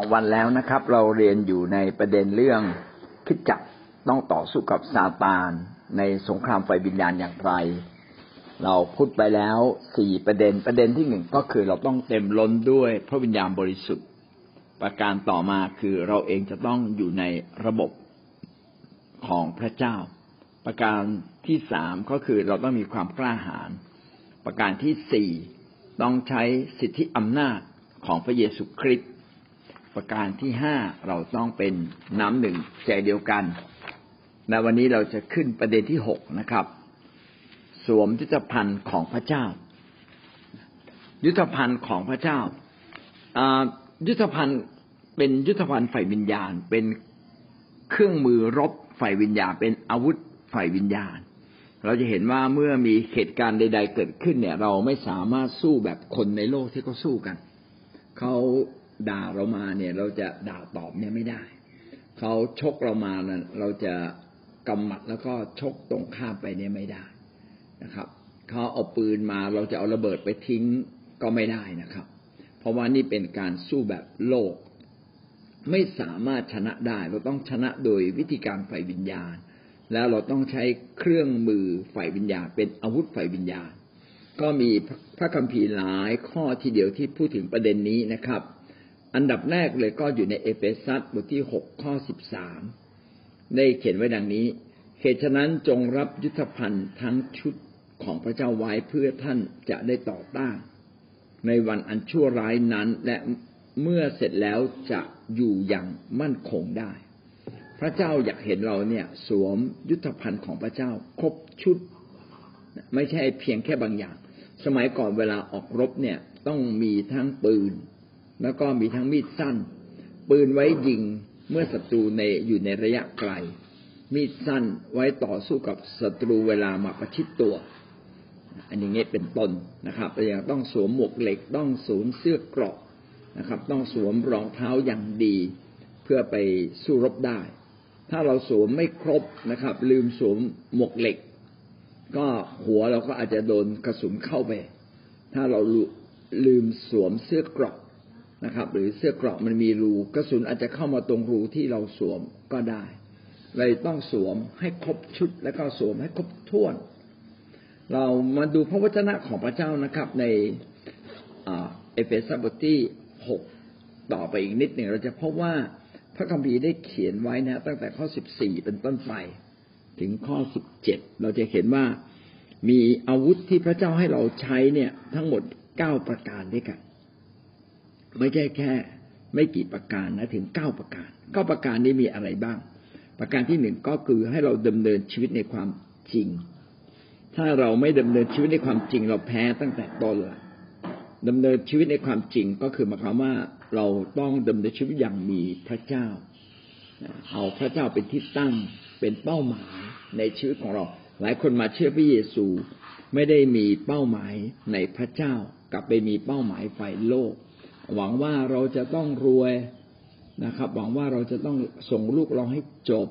องวันแล้วนะครับ เราเรียนอยู่ในประเด็นเรื่องคิดจักต้องต่อสู้กับซาตานในสงครามไฟวิญญาณอย่างไร เราพูดไปแล้วสี่ประเด็นประเด็นที่หนึ่งก็คือเราต้องเต็มล้นด้วยพระวิญญาณบริสุทธิ์ ประการต่อมาคือเราเองจะต้องอยู่ในระบบของพระเจ้า ประการที่สามก็คือเราต้องมีความกล้าหาญประการที่สี่ต้องใช้สิทธิอำนาจของพระเยซูคริสต์ ประการที่ห้าเราต้องเป็นน้ำหนึ่งใจเดียวกันในวันนี้เราจะขึ้นประเด็นที่หกนะครับ สวมยุทธภัณฑ์ของพระเจ้า ยุทธภัณฑ์ของพระเจ้ายุทธภัณฑ์เป็นยุทธภัณฑ์ฝ่ายวิญญาณ เป็นเครื่องมือรบฝ่ายวิญญาณ เป็นอาวุธฝ่ายวิญญาณ เราจะเห็นว่าเมื่อมีเหตุการณ์ใด ๆ เกิดขึ้นเนี่ย เราไม่สามารถสู้แบบคนในโลกที่เขาสู้กันเขา ด่าเรามาเนี่ย เราจะด่าตอบเนี่ยไม่ได้เขาชกเรามานะเราจะกำหมัดแล้วก็ชกตรงข้ามไปเนี่ยไม่ได้นะครับเขาเอาปืนมาเราจะเอาระเบิดไปทิ้งก็ไม่ได้นะครับ เพราะว่านี่เป็นการสู้แบบโลก ไม่สามารถชนะได้ เราต้องชนะโดยวิธีการฝ่ายวิญญาณ แล้วเราต้องใช้เครื่องมือฝ่ายวิญญาณ เป็นอาวุธฝ่ายวิญญาณ ก็มีพระคัมภีร์หลายข้อทีเดียวที่พูดถึงประเด็นนี้นะครับ อันดับแรกเลยก็อยู่ในเอเฟซัสบทที่หกข้อสิบสามได้เขียนไว้ดังนี้เหตุฉะนั้นจงรับยุทธภัณฑ์ทั้งชุดของพระเจ้าไว้เพื่อท่านจะได้ต่อต้านในวันอันชั่วร้ายนั้นและเมื่อเสร็จแล้วจะอยู่อย่างมั่นคงได้ พระเจ้าอยากเห็นเราเนี่ย สวมยุทธภัณฑ์ของพระเจ้าครบชุด ไม่ใช่เพียงแค่บางอย่าง สมัยก่อนเวลาออกรบเนี่ยต้องมีทั้งปืน แล้วก็มีทั้งมีดสั้น ปืนไว้ยิงเมื่อศัตรูในอยู่ในระยะไกล มีดสั้นไว้ต่อสู้กับศัตรูเวลามาประชิดตัว อันนี้เงี้เป็นต้นนะครับแต่ยังต้องสวมหมวกเหล็กต้องสวมเสื้อเกราะนะครับ ต้องสวมรองเท้าอย่างดี เพื่อไปสู้รบได้ ถ้าเราสวมไม่ครบนะครับ ลืมสวมหมวกเหล็ก ก็หัวเราก็อาจจะโดนกระสุนเข้าไป ถ้าเราลืมสวมเสื้อเกราะ นะครับ หรือเสื้อเกราะมันมีรูกระสุนอาจจะเข้ามาตรงรูที่เราสวมก็ได้เลยต้องสวมให้ครบชุดแล้วก็สวมให้ครบถ้วน เรามาดูพระวจนะของพระเจ้านะครับ ในเอเฟซัสบทที่หกต่อไปอีกนิดหนึ่งเราจะพบว่าพระคัมภีร์ได้เขียนไว้นะ ตั้งแต่ข้อสิบสี่เป็นต้นไป ถึงข้อสิบเจ็ดเราจะเห็นว่ามีอาวุธที่พระเจ้าให้เราใช้เนี่ย ทั้งหมดเก้าประการด้วยกัน ไม่ใช่แค่ ไม่กี่ประการนะถึงเก้าประการเก้าประการนี้มีอะไรบ้าง ประการที่หนึ่งก็คือให้เราดำเนินชีวิตในความจริง ถ้าเราไม่ดำเนินชีวิตในความจริง เราแพ้ตั้งแต่ต้นละดำเนินชีวิตในความจริงก็คือหมายความว่าเราต้องดำเนินชีวิตอย่างมีพระเจ้า เอาพระเจ้าเป็นที่ตั้งเป็นเป้าหมายในชีวิตของเรา หลายคนมาเชื่อพระเยซูไม่ได้มีเป้าหมายในพระเจ้า กลับไปมีเป้าหมายฝ่ายโลก หวังว่าเราจะต้องรวยนะครับ หวังว่าเราจะต้องส่งลูกเราให้จบ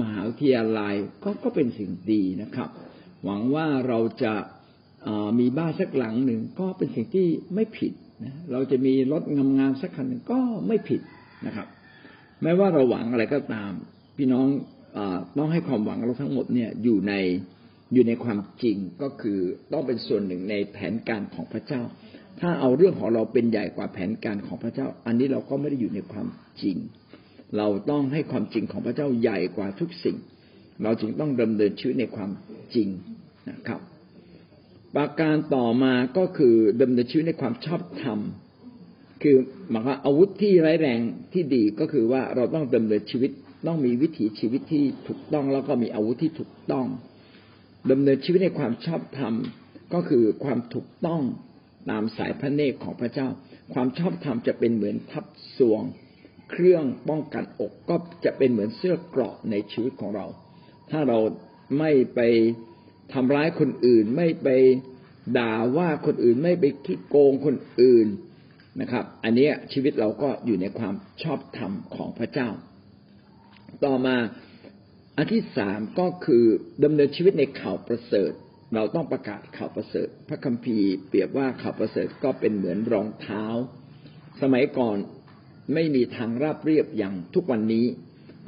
มหาวิทยาลัยก็ก็เป็นสิ่งดีนะครับ หวังว่าเราจะมีบ้านสักหลังหนึ่งก็เป็นสิ่งที่ไม่ผิดนะเราจะมีรถงามๆสักคันหนึ่งก็ไม่ผิดนะครับ แม้ว่าเราหวังอะไรก็ตาม พี่น้องอต้องให้ความหวังเราทั้งหมดเนี่ยอยู่ในอยู่ในความจริงก็คือต้องเป็นส่วนหนึ่งในแผนการของพระเจ้า ถ้าเอาเรื่องของเราเป็นใหญ่กว่าแผนการของพระเจ้า อันนี้เราก็ไม่ได้อยู่ในความจริง เราต้องให้ความจริงของพระเจ้าใหญ่กว่าทุกสิ่ง เราจึงต้องดำเนินชีวิตในความจริงนะครับ ประการต่อมาก็คือดำเนินชีวิตในความชอบธรรมคือหมายว่าอาวุธที่ร้ายแรงที่ดีก็คือว่าเราต้องดำเนินชีวิตต้องมีวิถีชีวิตที่ถูกต้องแล้วก็มีอาวุธที่ถูกต้องดำเนินชีวิตในความชอบธรรมก็คือความถูกต้อง ตามสายพระเนตรของพระเจ้า ความชอบธรรมจะเป็นเหมือนทับสวง เครื่องป้องกันอกก็จะเป็นเหมือนเสื้อเกราะในชีวิตของเรา ถ้าเราไม่ไปทำร้ายคนอื่น ไม่ไปด่าว่าคนอื่น ไม่ไปคิดโกงคนอื่นนะครับ อันนี้ชีวิตเราก็อยู่ในความชอบธรรมของพระเจ้า ต่อมาอันที่สามก็คือดำเนินชีวิตในข่าวประเสริฐ เราต้องประกาศข่าวประเสริฐ พระคัมภีร์เปรียบว่าข่าวประเสริฐก็เป็นเหมือนรองเท้า สมัยก่อนไม่มีทางราบเรียบอย่างทุกวันนี้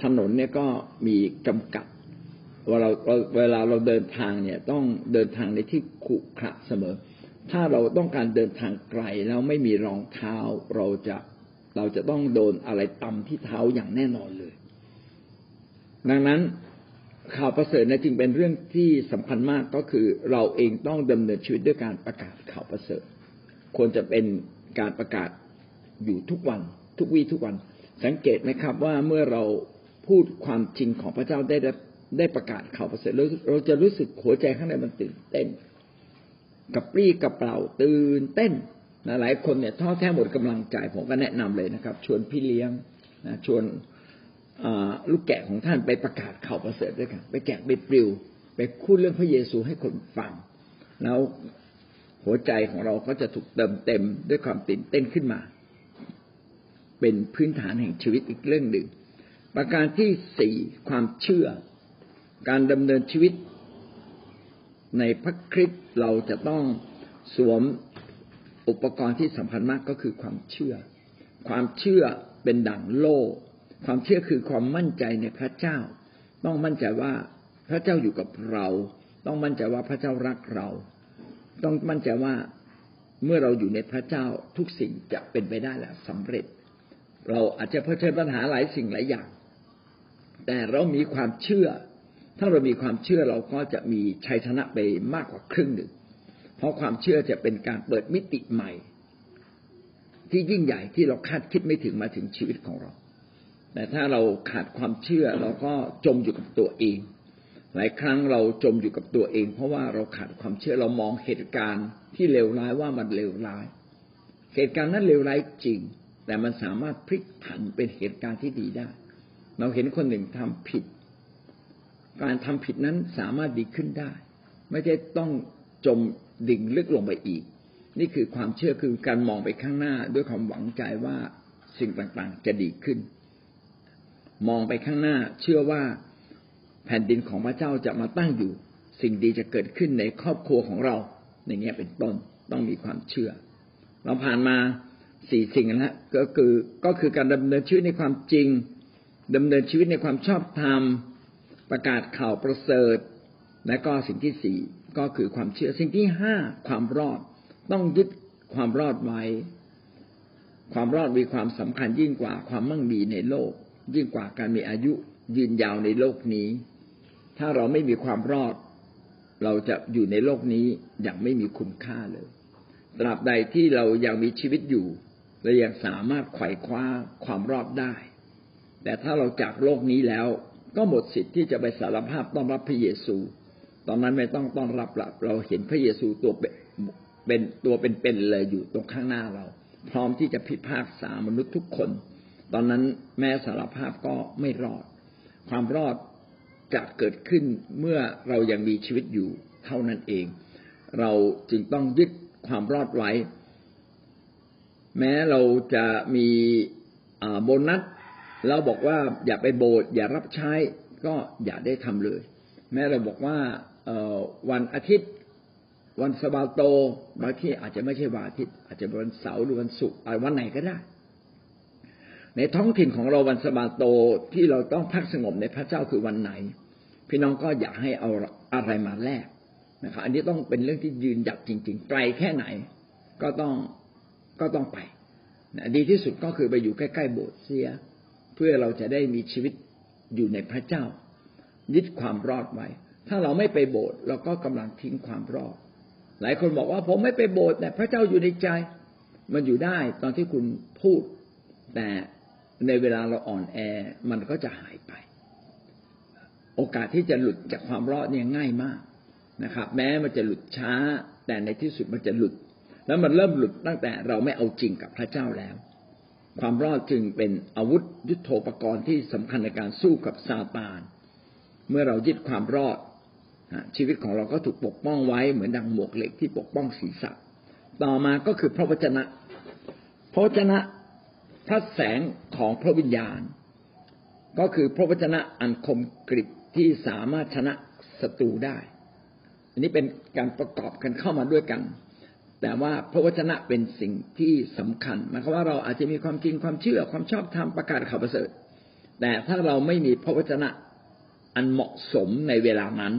ถนนเนี่ยก็มีจำกัดเวลาเราเวลาเราเดินทางเนี่ยต้องเดินทางในที่ขรุขระเสมอ ถ้าเราต้องการเดินทางไกลแล้วไม่มีรองเท้าเราจะเราจะต้องโดนอะไรตำที่เท้าอย่างแน่นอนเลย ดังนั้น ข่าวประเสริฐนะจึงเป็นเรื่องที่สำคัญมากก็คือเราเองต้องดำเนินชีวิตด้วยการประกาศข่าวประเสริฐ ควรจะเป็นการประกาศอยู่ทุกวัน ทุกวี่ทุกวัน สังเกตไหมครับว่าเมื่อเราพูดความจริงของพระเจ้าได้ได้ประกาศข่าวประเสริฐเราจะรู้สึกหัวใจข้างในมันตื่นเต้นกับปรี้กับเปล่าตื่นเต้นนะหลายคนเนี่ยท้อแท้หมดกำลังใจผมก็แนะนำเลยนะครับ ชวนพี่เลี้ยงนะชวน ลูกแกะของท่านไปประกาศข่าวประเสริฐด้วยกันไปแกะไปปลิว ไปพูดเรื่องพระเยซูให้คนฟัง แล้วหัวใจของเราก็จะถูกเติมเต็มด้วยความตื่นเต้นขึ้นมา เป็นพื้นฐานแห่งชีวิตอีกเรื่องหนึ่ง ประการที่สี่ความเชื่อ การดำเนินชีวิต ในพระคริสต์เราจะต้องสวมอุปกรณ์ที่สำคัญมากก็คือความเชื่อ ความเชื่อเป็นดั่งโล่ ความเชื่อคือความมั่นใจในพระเจ้า ต้องมั่นใจว่าพระเจ้าอยู่กับเรา ต้องมั่นใจว่าพระเจ้ารักเรา ต้องมั่นใจว่าเมื่อเราอยู่ในพระเจ้าทุกสิ่งจะเป็นไปได้และสำเร็จ เราอาจจะเผชิญปัญหาหลายสิ่งหลายอย่าง แต่เรามีความเชื่อ ถ้าเรามีความเชื่อเราก็จะมีชัยชนะไปมากกว่าครึ่งหนึ่ง เพราะความเชื่อจะเป็นการเปิดมิติใหม่ ที่ยิ่งใหญ่ที่เราคาดคิดไม่ถึงมาถึงชีวิตของเรา แต่ถ้าเราขาดความเชื่อเราก็จมอยู่กับตัวเอง หลายครั้งเราจมอยู่กับตัวเอง เพราะว่าเราขาดความเชื่อเรามองเหตุการณ์ที่เลวร้ายว่ามันเลวร้าย เหตุการณ์นั้นเลวร้ายจริง แต่มันสามารถพลิกผันเป็นเหตุการณ์ที่ดีได้ เราเห็นคนหนึ่งทำผิด การทำผิดนั้นสามารถดีขึ้นได้ ไม่ใช่ต้องจมดิ่งลึกลงไปอีก นี่คือความเชื่อคือการมองไปข้างหน้าด้วยความหวังใจว่าสิ่งต่างๆ จะดีขึ้น มองไปข้างหน้า เชื่อว่าแผ่นดินของพระเจ้าจะมาตั้งอยู่ สิ่งดีจะเกิดขึ้นในครอบครัวของเราในนี้เป็นต้นต้องมีความเชื่อ เราผ่านมาสี่สิ่งแล้วก็คือก็คือการดำเนินชีวิตในความจริงดำเนินชีวิตในความชอบธรรม ประกาศข่าวประเสริฐ และก็สิ่งที่สี่ก็คือความเชื่อสิ่งที่ห้าความรอดต้องยึดความรอดไว้ ความรอดมีความสำคัญยิ่งกว่าความมั่งมีในโลก ยิ่งกว่าการมีอายุยืนยาวในโลกนี้ ถ้าเราไม่มีความรอด เราจะอยู่ในโลกนี้อย่างไม่มีคุณค่าเลย ตราบใดที่เรายังมีชีวิตอยู่เรายังสามารถไขว่คว้าความรอดได้ แต่ถ้าเราจากโลกนี้แล้ว ก็หมดสิทธิ์ที่จะไปสารภาพต้อนรับพระเยซู ตอนนั้นไม่ต้องต้อนรับละเราเห็นพระเยซูตัวเป็นตัวเป็นๆเลยอยู่ตรงข้างหน้าเรา พร้อมที่จะพิพากษามนุษย์ทุกคน ตอนนั้นแม้สารภาพก็ไม่รอด ความรอดจะเกิดขึ้นเมื่อเรายังมีชีวิตอยู่เท่านั้นเอง เราจึงต้องยึดความรอดไว้ แม้เราจะมีโบนัสเราบอกว่าอย่าไปโบสถ์อย่ารับใช้ก็อย่าได้ทำเลย แม้เราบอกว่าวันอาทิตย์ วันสบาโตบางที่อาจจะไม่ใช่วันอาทิตย์ อาจจะวันเสาร์หรือวันศุกร์วันไหนก็ได้ ในท้องถิ่นของเราวันสบาโตที่เราต้องพักสงบในพระเจ้าคือวันไหน พี่น้องก็อยากให้เอาอะไรมาแลกนะครับอันนี้ต้องเป็นเรื่องที่ยืนหยัดจริง ๆ ไกลแค่ไหนก็ต้องก็ต้องไปดีที่สุดก็คือไปอยู่ใกล้ๆโบสถ์เสีย เพื่อเราจะได้มีชีวิตอยู่ในพระเจ้า ยึดความรอดไว้ ถ้าเราไม่ไปโบสถ์เราก็กำลังทิ้งความรอด หลายคนบอกว่าผมไม่ไปโบสถ์แต่พระเจ้าอยู่ในใจ มันอยู่ได้ตอนที่คุณพูด แต่ ในเวลาเราอ่อนแอมันก็จะหายไป โอกาสที่จะหลุดจากความรอดเนี่ยง่ายมากนะครับ แม้มันจะหลุดช้า แต่ในที่สุดมันจะหลุด แล้วมันเริ่มหลุดตั้งแต่เราไม่เอาจริงกับพระเจ้าแล้ว ความรอดจึงเป็นอาวุธยุโทโธปกรณ์ที่สำคัญในการสู้กับซาตาน เมื่อเรายึดความรอดชีวิตของเราก็ถูกปกป้องไว้เหมือนดังหมวกเหล็กที่ปกป้องศีรษะ ต่อมาก็คือพระวจนะ พระวจนะ พระแสงของพระวิญญาณ ก็คือพระวจนะอันคมกริบที่สามารถชนะศัตรูได้ อันนี้เป็นการประกอบกันเข้ามาด้วยกัน แต่ว่าพระวจนะเป็นสิ่งที่สำคัญหมายความว่าเราอาจจะมีความจริงความเชื่อความชอบธรรมประกาศข่าวประเสริฐ แต่ถ้าเราไม่มีพระวจนะอันเหมาะสมในเวลานั้น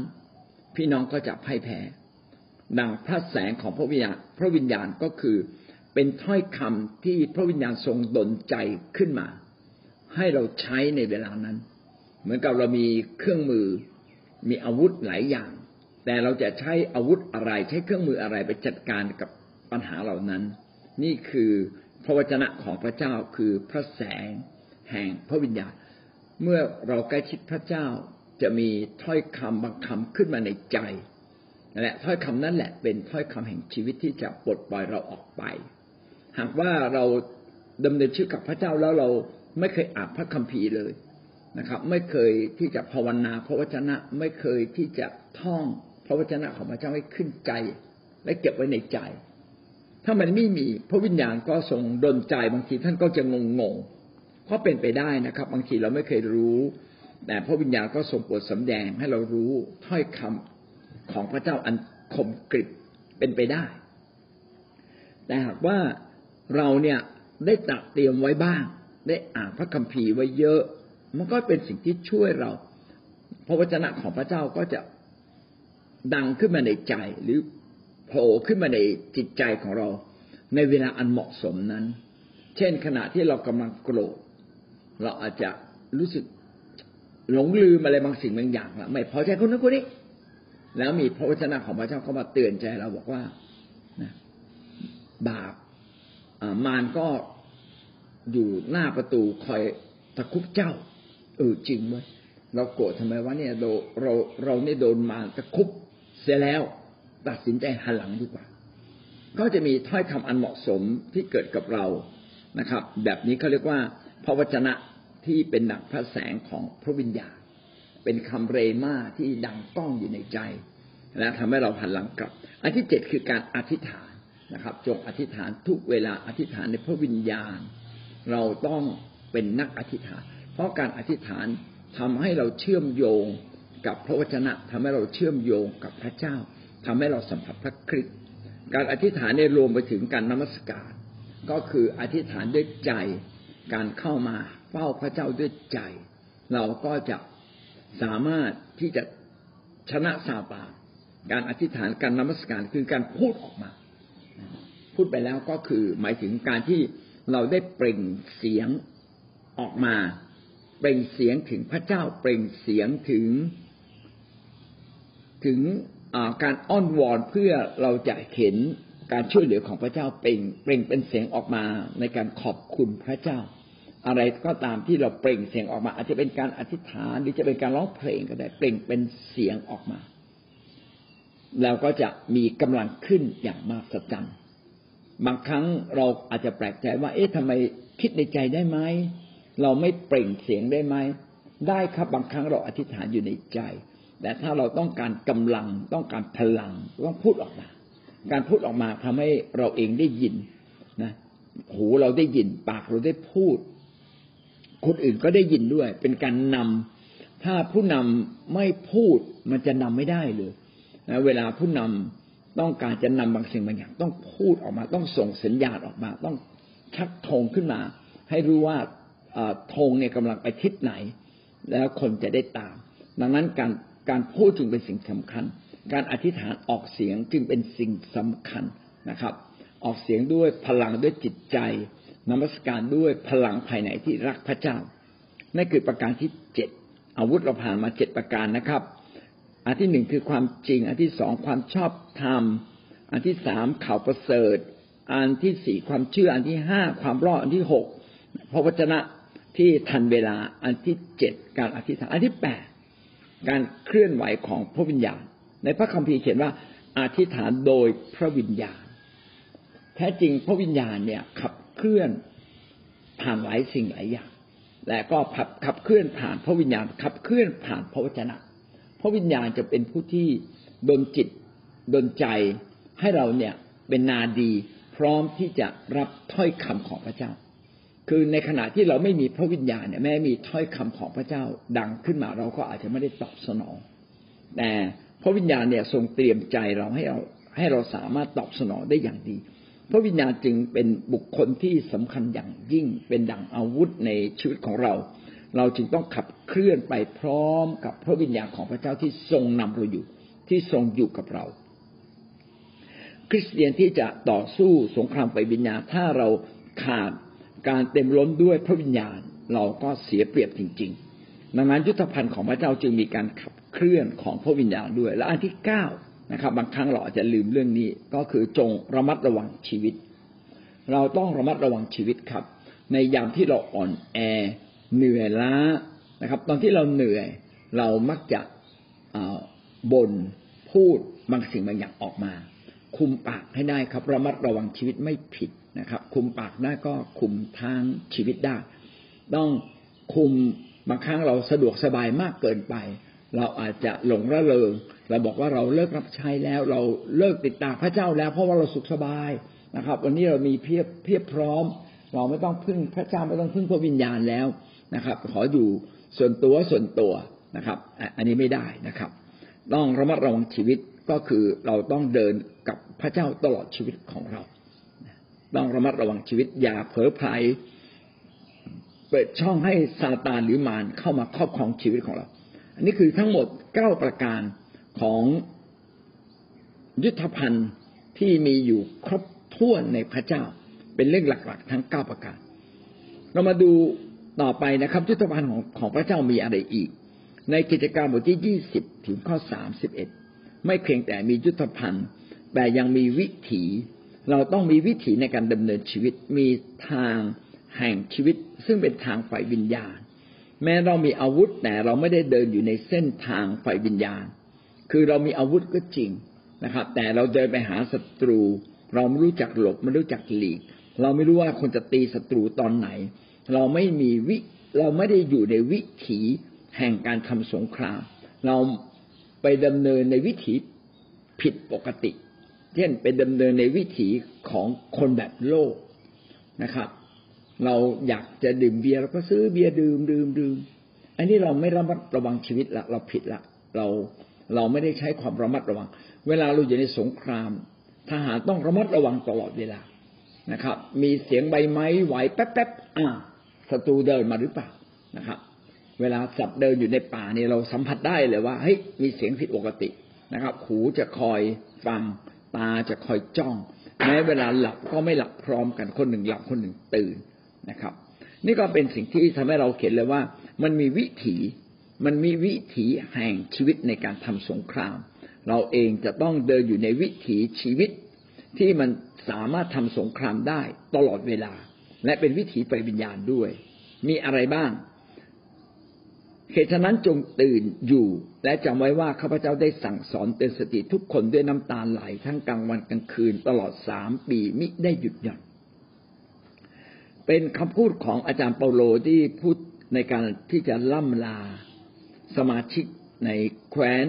พี่น้องก็จะพ่ายแพ้ดังพระแสงของพระวิญญาณพระวิญญาณก็คือ เป็นถ้อยคำที่พระวิญญาณทรงดลใจขึ้นมา ให้เราใช้ในเวลานั้น เหมือนกับเรามีเครื่องมือมีอาวุธหลายอย่าง แต่เราจะใช้อาวุธอะไรใช้เครื่องมืออะไรไปจัดการกับปัญหาเหล่านั้น นี่คือพระวจนะของพระเจ้าคือพระแสงแห่งพระวิญญาณ เมื่อเราใกล้ชิดพระเจ้าจะมีถ้อยคำบางคำขึ้นมาในใจและถ้อยคำนั้นแหละเป็นถ้อยคำแห่งชีวิตที่จะปลดปล่อยเราออกไป หากว่าเราดำเนินชีวิตกับพระเจ้าแล้วเราไม่เคยอ่านพระคัมภีร์เลยนะครับ ไม่เคยที่จะภาวนาพระวจนะ ไม่เคยที่จะท่องพระวจนะของพระเจ้าให้ขึ้นใจ และเก็บไว้ในใจ ถ้ามันไม่มีพระวิญญาณก็ทรงดลใจบางทีท่านก็จะงงงก็เป็นไปได้นะครับ บางทีเราไม่เคยรู้ แต่พระวิญญาณก็ทรงโปรดสำแดงให้เรารู้ถ้อยคำของพระเจ้าอันคมกริบเป็นไปได้ แต่หากว่า เราเนี่ยได้ตัดเตรียมไว้บ้าง ได้อ่านพระคัมภีร์ไว้เยอะ มันก็เป็นสิ่งที่ช่วยเรา พระวจนะของพระเจ้าก็จะดังขึ้นมาในใจหรือโผล่ขึ้นมาในจิตใจของเรา ในเวลาอันเหมาะสมนั้น เช่นขณะที่เรากำลังโกรธเราอาจจะรู้สึกหลงลืมอะไรบางสิ่งบางอย่างละไม่พอใจคนนั้นคนนี้ แล้วมีพระวจนะของพระเจ้าเข้ามาเตือนใจเราบอกว่านะบาป มารก็อยู่หน้าประตูคอยตะคุบเจ้า เออจริงไหมเราโกรธทำไมวะเนี่ยเราเราเราเนี่ยโดนมารตะคุบเสียแล้ว ตัดสินใจหันหลังดีกว่า ก็จะมีถ้อยคำอันเหมาะสมที่เกิดกับเรานะครับ แบบนี้เขาเรียกว่าพระวจนะที่เป็นดังพระแสงของพระวิญญาณเป็นคำเรมาที่ดังก้องอยู่ในใจ และทำให้เราหันหลังกลับ อันที่เจ็ดคือการอธิษฐาน นะครับ จงอธิษฐานทุกเวลาอธิษฐานในพระวิญญาณ เราต้องเป็นนักอธิษฐาน เพราะการอธิษฐานทำให้เราเชื่อมโยงกับพระวจนะทำให้เราเชื่อมโยงกับพระเจ้าทำให้เราสัมผัสพระคริสต์การอธิษฐานในรวมไปถึงการนมัสการ ก็คืออธิษฐานด้วยใจการเข้ามาเฝ้าพระเจ้าด้วยใจ เราก็จะสามารถที่จะชนะซาตานการอธิษฐานการนมัสการคือการพูดออกมา พูดไปแล้วก็คือหมายถึงการที่เราได้เปล่งเสียงออกมา เปล่งเสียงถึงพระเจ้า เปล่งเสียงถึง ถึงการอ้อนวอนเพื่อเราจะเห็นการช่วยเหลือของพระเจ้าเปล่งเปล่งเป็นเสียงออกมาในการขอบคุณพระเจ้า อะไรก็ตามที่เราเปล่งเสียงออกมา อาจจะเป็นการอธิษฐานหรือจะเป็นการร้องเพลงก็ได้เปล่งเป็นเสียงออกมาแล้วก็จะมีกำลังขึ้นอย่างมากสัจจัน บางครั้งเราอาจจะแปลกใจว่า เอ๊ะทำไมคิดในใจได้ไหมเราไม่เปล่งเสียงได้ไหมได้ครับบางครั้งเราอธิษฐานอยู่ในใจ แต่ถ้าเราต้องการกำลังต้องการพลังต้องพูดออกมา การพูดออกมาทำให้เราเองได้ยินนะ หูเราได้ยิน ปากเราได้พูด คนอื่นก็ได้ยินด้วย เป็นการนำถ้าผู้นำไม่พูดมันจะนำไม่ได้เลยนะเวลาผู้นำ ต้องการจะนำบางสิ่งบางอย่าง ต้องพูดออกมา ต้องส่งสัญญาณออกมา ต้องชักธงขึ้นมา ให้รู้ว่าธงเนี่ยกำลังไปทิศไหน แล้วคนจะได้ตาม ดังนั้นการการพูดจึงเป็นสิ่งสำคัญ การอธิษฐานออกเสียงจึงเป็นสิ่งสำคัญนะครับ ออกเสียงด้วยพลังด้วยจิตใจนมัสการด้วยพลังภายในที่รักพระเจ้านั่นคือประการที่เจ็ดอาวุธเราผ่านมาเจ็ดประการนะครับ อันที่หนึ่งคือความจริง อันที่สองความชอบธรรม อันที่สามข่าวประเสริฐ อันที่สี่ความเชื่อ อันที่ห้าความรอด อันที่หกพระวจนะที่ทันเวลา อันที่เจ็ดการอธิษฐาน อันที่แปดการเคลื่อนไหวของพระวิญญาณ ในพระคัมภีร์เขียนว่าอธิษฐานโดยพระวิญญาณ แท้จริงพระวิญญาณเนี่ยขับเคลื่อนผ่านหลายสิ่งหลายอย่าง และก็ขับขับเคลื่อนผ่านพระวิญญาณขับเคลื่อนผ่านพระวจนะ ระวิญญาณจะเป็นผู้ที่ดนจิตดนใจให้เราเนี่ยเป็นนาดีพร้อมที่จะรับถ้อยคำของพระเจ้า คือในขณะที่เราไม่มีพระวิญญาณเนี่ยแม้มีถ้อยคำของพระเจ้าดังขึ้นมาเราก็อาจจะไม่ได้ตอบสนอง แต่พระวิญญาณเนี่ยทรงเตรียมใจเราให้เราให้เราสามารถตอบสนองได้อย่างดี พระวิญญาณจึงเป็นบุคคลที่สำคัญอย่างยิ่งเป็นดั่งอาวุธในชีวิตของเรา เราจึงต้องขับเคลื่อนไปพร้อมกับพระวิญญาณของพระเจ้าที่ทรงนำเราอยู่ ที่ทรงอยู่กับเรา คริสเตียนที่จะต่อสู้สงครามไปวิญญาณถ้าเราขาดการเต็มล้นด้วยพระวิญญาณเราก็เสียเปรียบจริง ๆ ดังนั้นยุทธภัณฑ์ของพระเจ้าจึงมีการขับเคลื่อนของพระวิญญาณด้วย และอันที่เก้านะครับ บางครั้งเราอาจจะลืมเรื่องนี้ก็คือจงระมัดระวังชีวิต เราต้องระมัดระวังชีวิตครับ ในยามที่เราอ่อนแอ เหนื่อยล้านะครับ ตอนที่เราเหนื่อยเรามักจะบ่นพูดบางสิ่งบางอย่างออกมา คุมปากให้ได้ครับ ระมัดระวังชีวิตไม่ผิดนะครับ คุมปากได้ก็คุมทางชีวิตได้ ต้องคุมบางครั้งเราสะดวกสบายมากเกินไป เราอาจจะหลงระเริง เราบอกว่าเราเลิกรับใช้แล้ว เราเลิกติดตามพระเจ้าแล้ว เพราะว่าเราสุขสบายนะครับ วันนี้เรามีเพียบเพียบพร้อม เราไม่ต้องพึ่งพระเจ้าไม่ต้องพึ่งพระวิญญาณแล้ว นะครับ ขออยู่ส่วนตัวส่วนตัวนะครับ อันนี้ไม่ได้นะครับ ต้องระมัดระวังชีวิตก็คือเราต้องเดินกับพระเจ้าตลอดชีวิตของเรา ต้องระมัดระวังชีวิตอย่าเผลอไผลเปิดช่องให้ซาตานหรือมารเข้ามาครอบครองชีวิตของเรา อันนี้คือทั้งหมดเก้าประการของยุทธภัณฑ์ที่มีอยู่ครบถ้วนในพระเจ้า เป็นเรื่องหลักๆ ทั้งเก้าประการ เรามาดู ต่อไปนะครับยุทธภัณฑ์ของของพระเจ้ามีอะไรอีก ในกิจการบทที่ยี่สิบถึงข้อสามสิบเอ็ดไม่เพียงแต่มียุทธภัณฑ์ แต่ยังมีวิถี เราต้องมีวิถีในการดำเนินชีวิตมีทางแห่งชีวิต ซึ่งเป็นทางฝ่ายวิญญาณ แม้เรามีอาวุธแต่เราไม่ได้เดินอยู่ในเส้นทางฝ่ายวิญญาณ คือเรามีอาวุธก็จริงนะครับ แต่เราเดินไปหาศัตรู เราไม่รู้จักหลบไม่รู้จักหลีก เราไม่รู้ว่าคนจะตีศัตรูตอนไหน เราไม่มีวิ เราไม่ได้อยู่ในวิถีแห่งการทำสงคราม เราไปดำเนินในวิถีผิดปกติ เช่นไปดำเนินในวิถีของคนแบบโลกนะครับ เราอยากจะดื่มเบียร์เราก็ซื้อเบียร์ดื่มดื่มดื่มอันนี้เราไม่ระมัดระวังชีวิตละเราผิดละ เราเราไม่ได้ใช้ความระมัดระวัง เวลาเราอยู่ในสงคราม ทหารต้องระมัดระวังตลอดเวลานะครับ มีเสียงใบไม้ไหวแป๊บๆอ่า ศัตรูเดินมาหรือเปล่านะครับ เวลาสัตว์เดินอยู่ในป่าเนี่ยเราสัมผัสได้เลยว่าเฮ้ยมีเสียงผิดปกตินะครับ หูจะคอยฟังตาจะคอยจ้อง แม้เวลาหลับก็ไม่หลับพร้อมกันคนหนึ่งหลับคนหนึ่งตื่นนะครับ นี่ก็เป็นสิ่งที่ทำให้เราเห็นเลยว่า มันมีวิถีมันมีวิถีแห่งชีวิตในการทำสงคราม เราเองจะต้องเดินอยู่ในวิถีชีวิตที่มันสามารถทำสงครามได้ตลอดเวลา และเป็นวิถีไปวิญญาณด้วย มีอะไรบ้างเหตุฉะนั้นจงตื่นอยู่ และจำไว้ว่าข้าพเจ้าได้สั่งสอนเตือนสติทุกคนด้วยน้ำตาไหลทั้งกลางวันกลางคืนตลอดสามปีมิได้หยุดหย่อนเป็นคำพูดของอาจารย์เปาโลที่พูดในการที่จะล่ำลาสมาชิกในแคว้น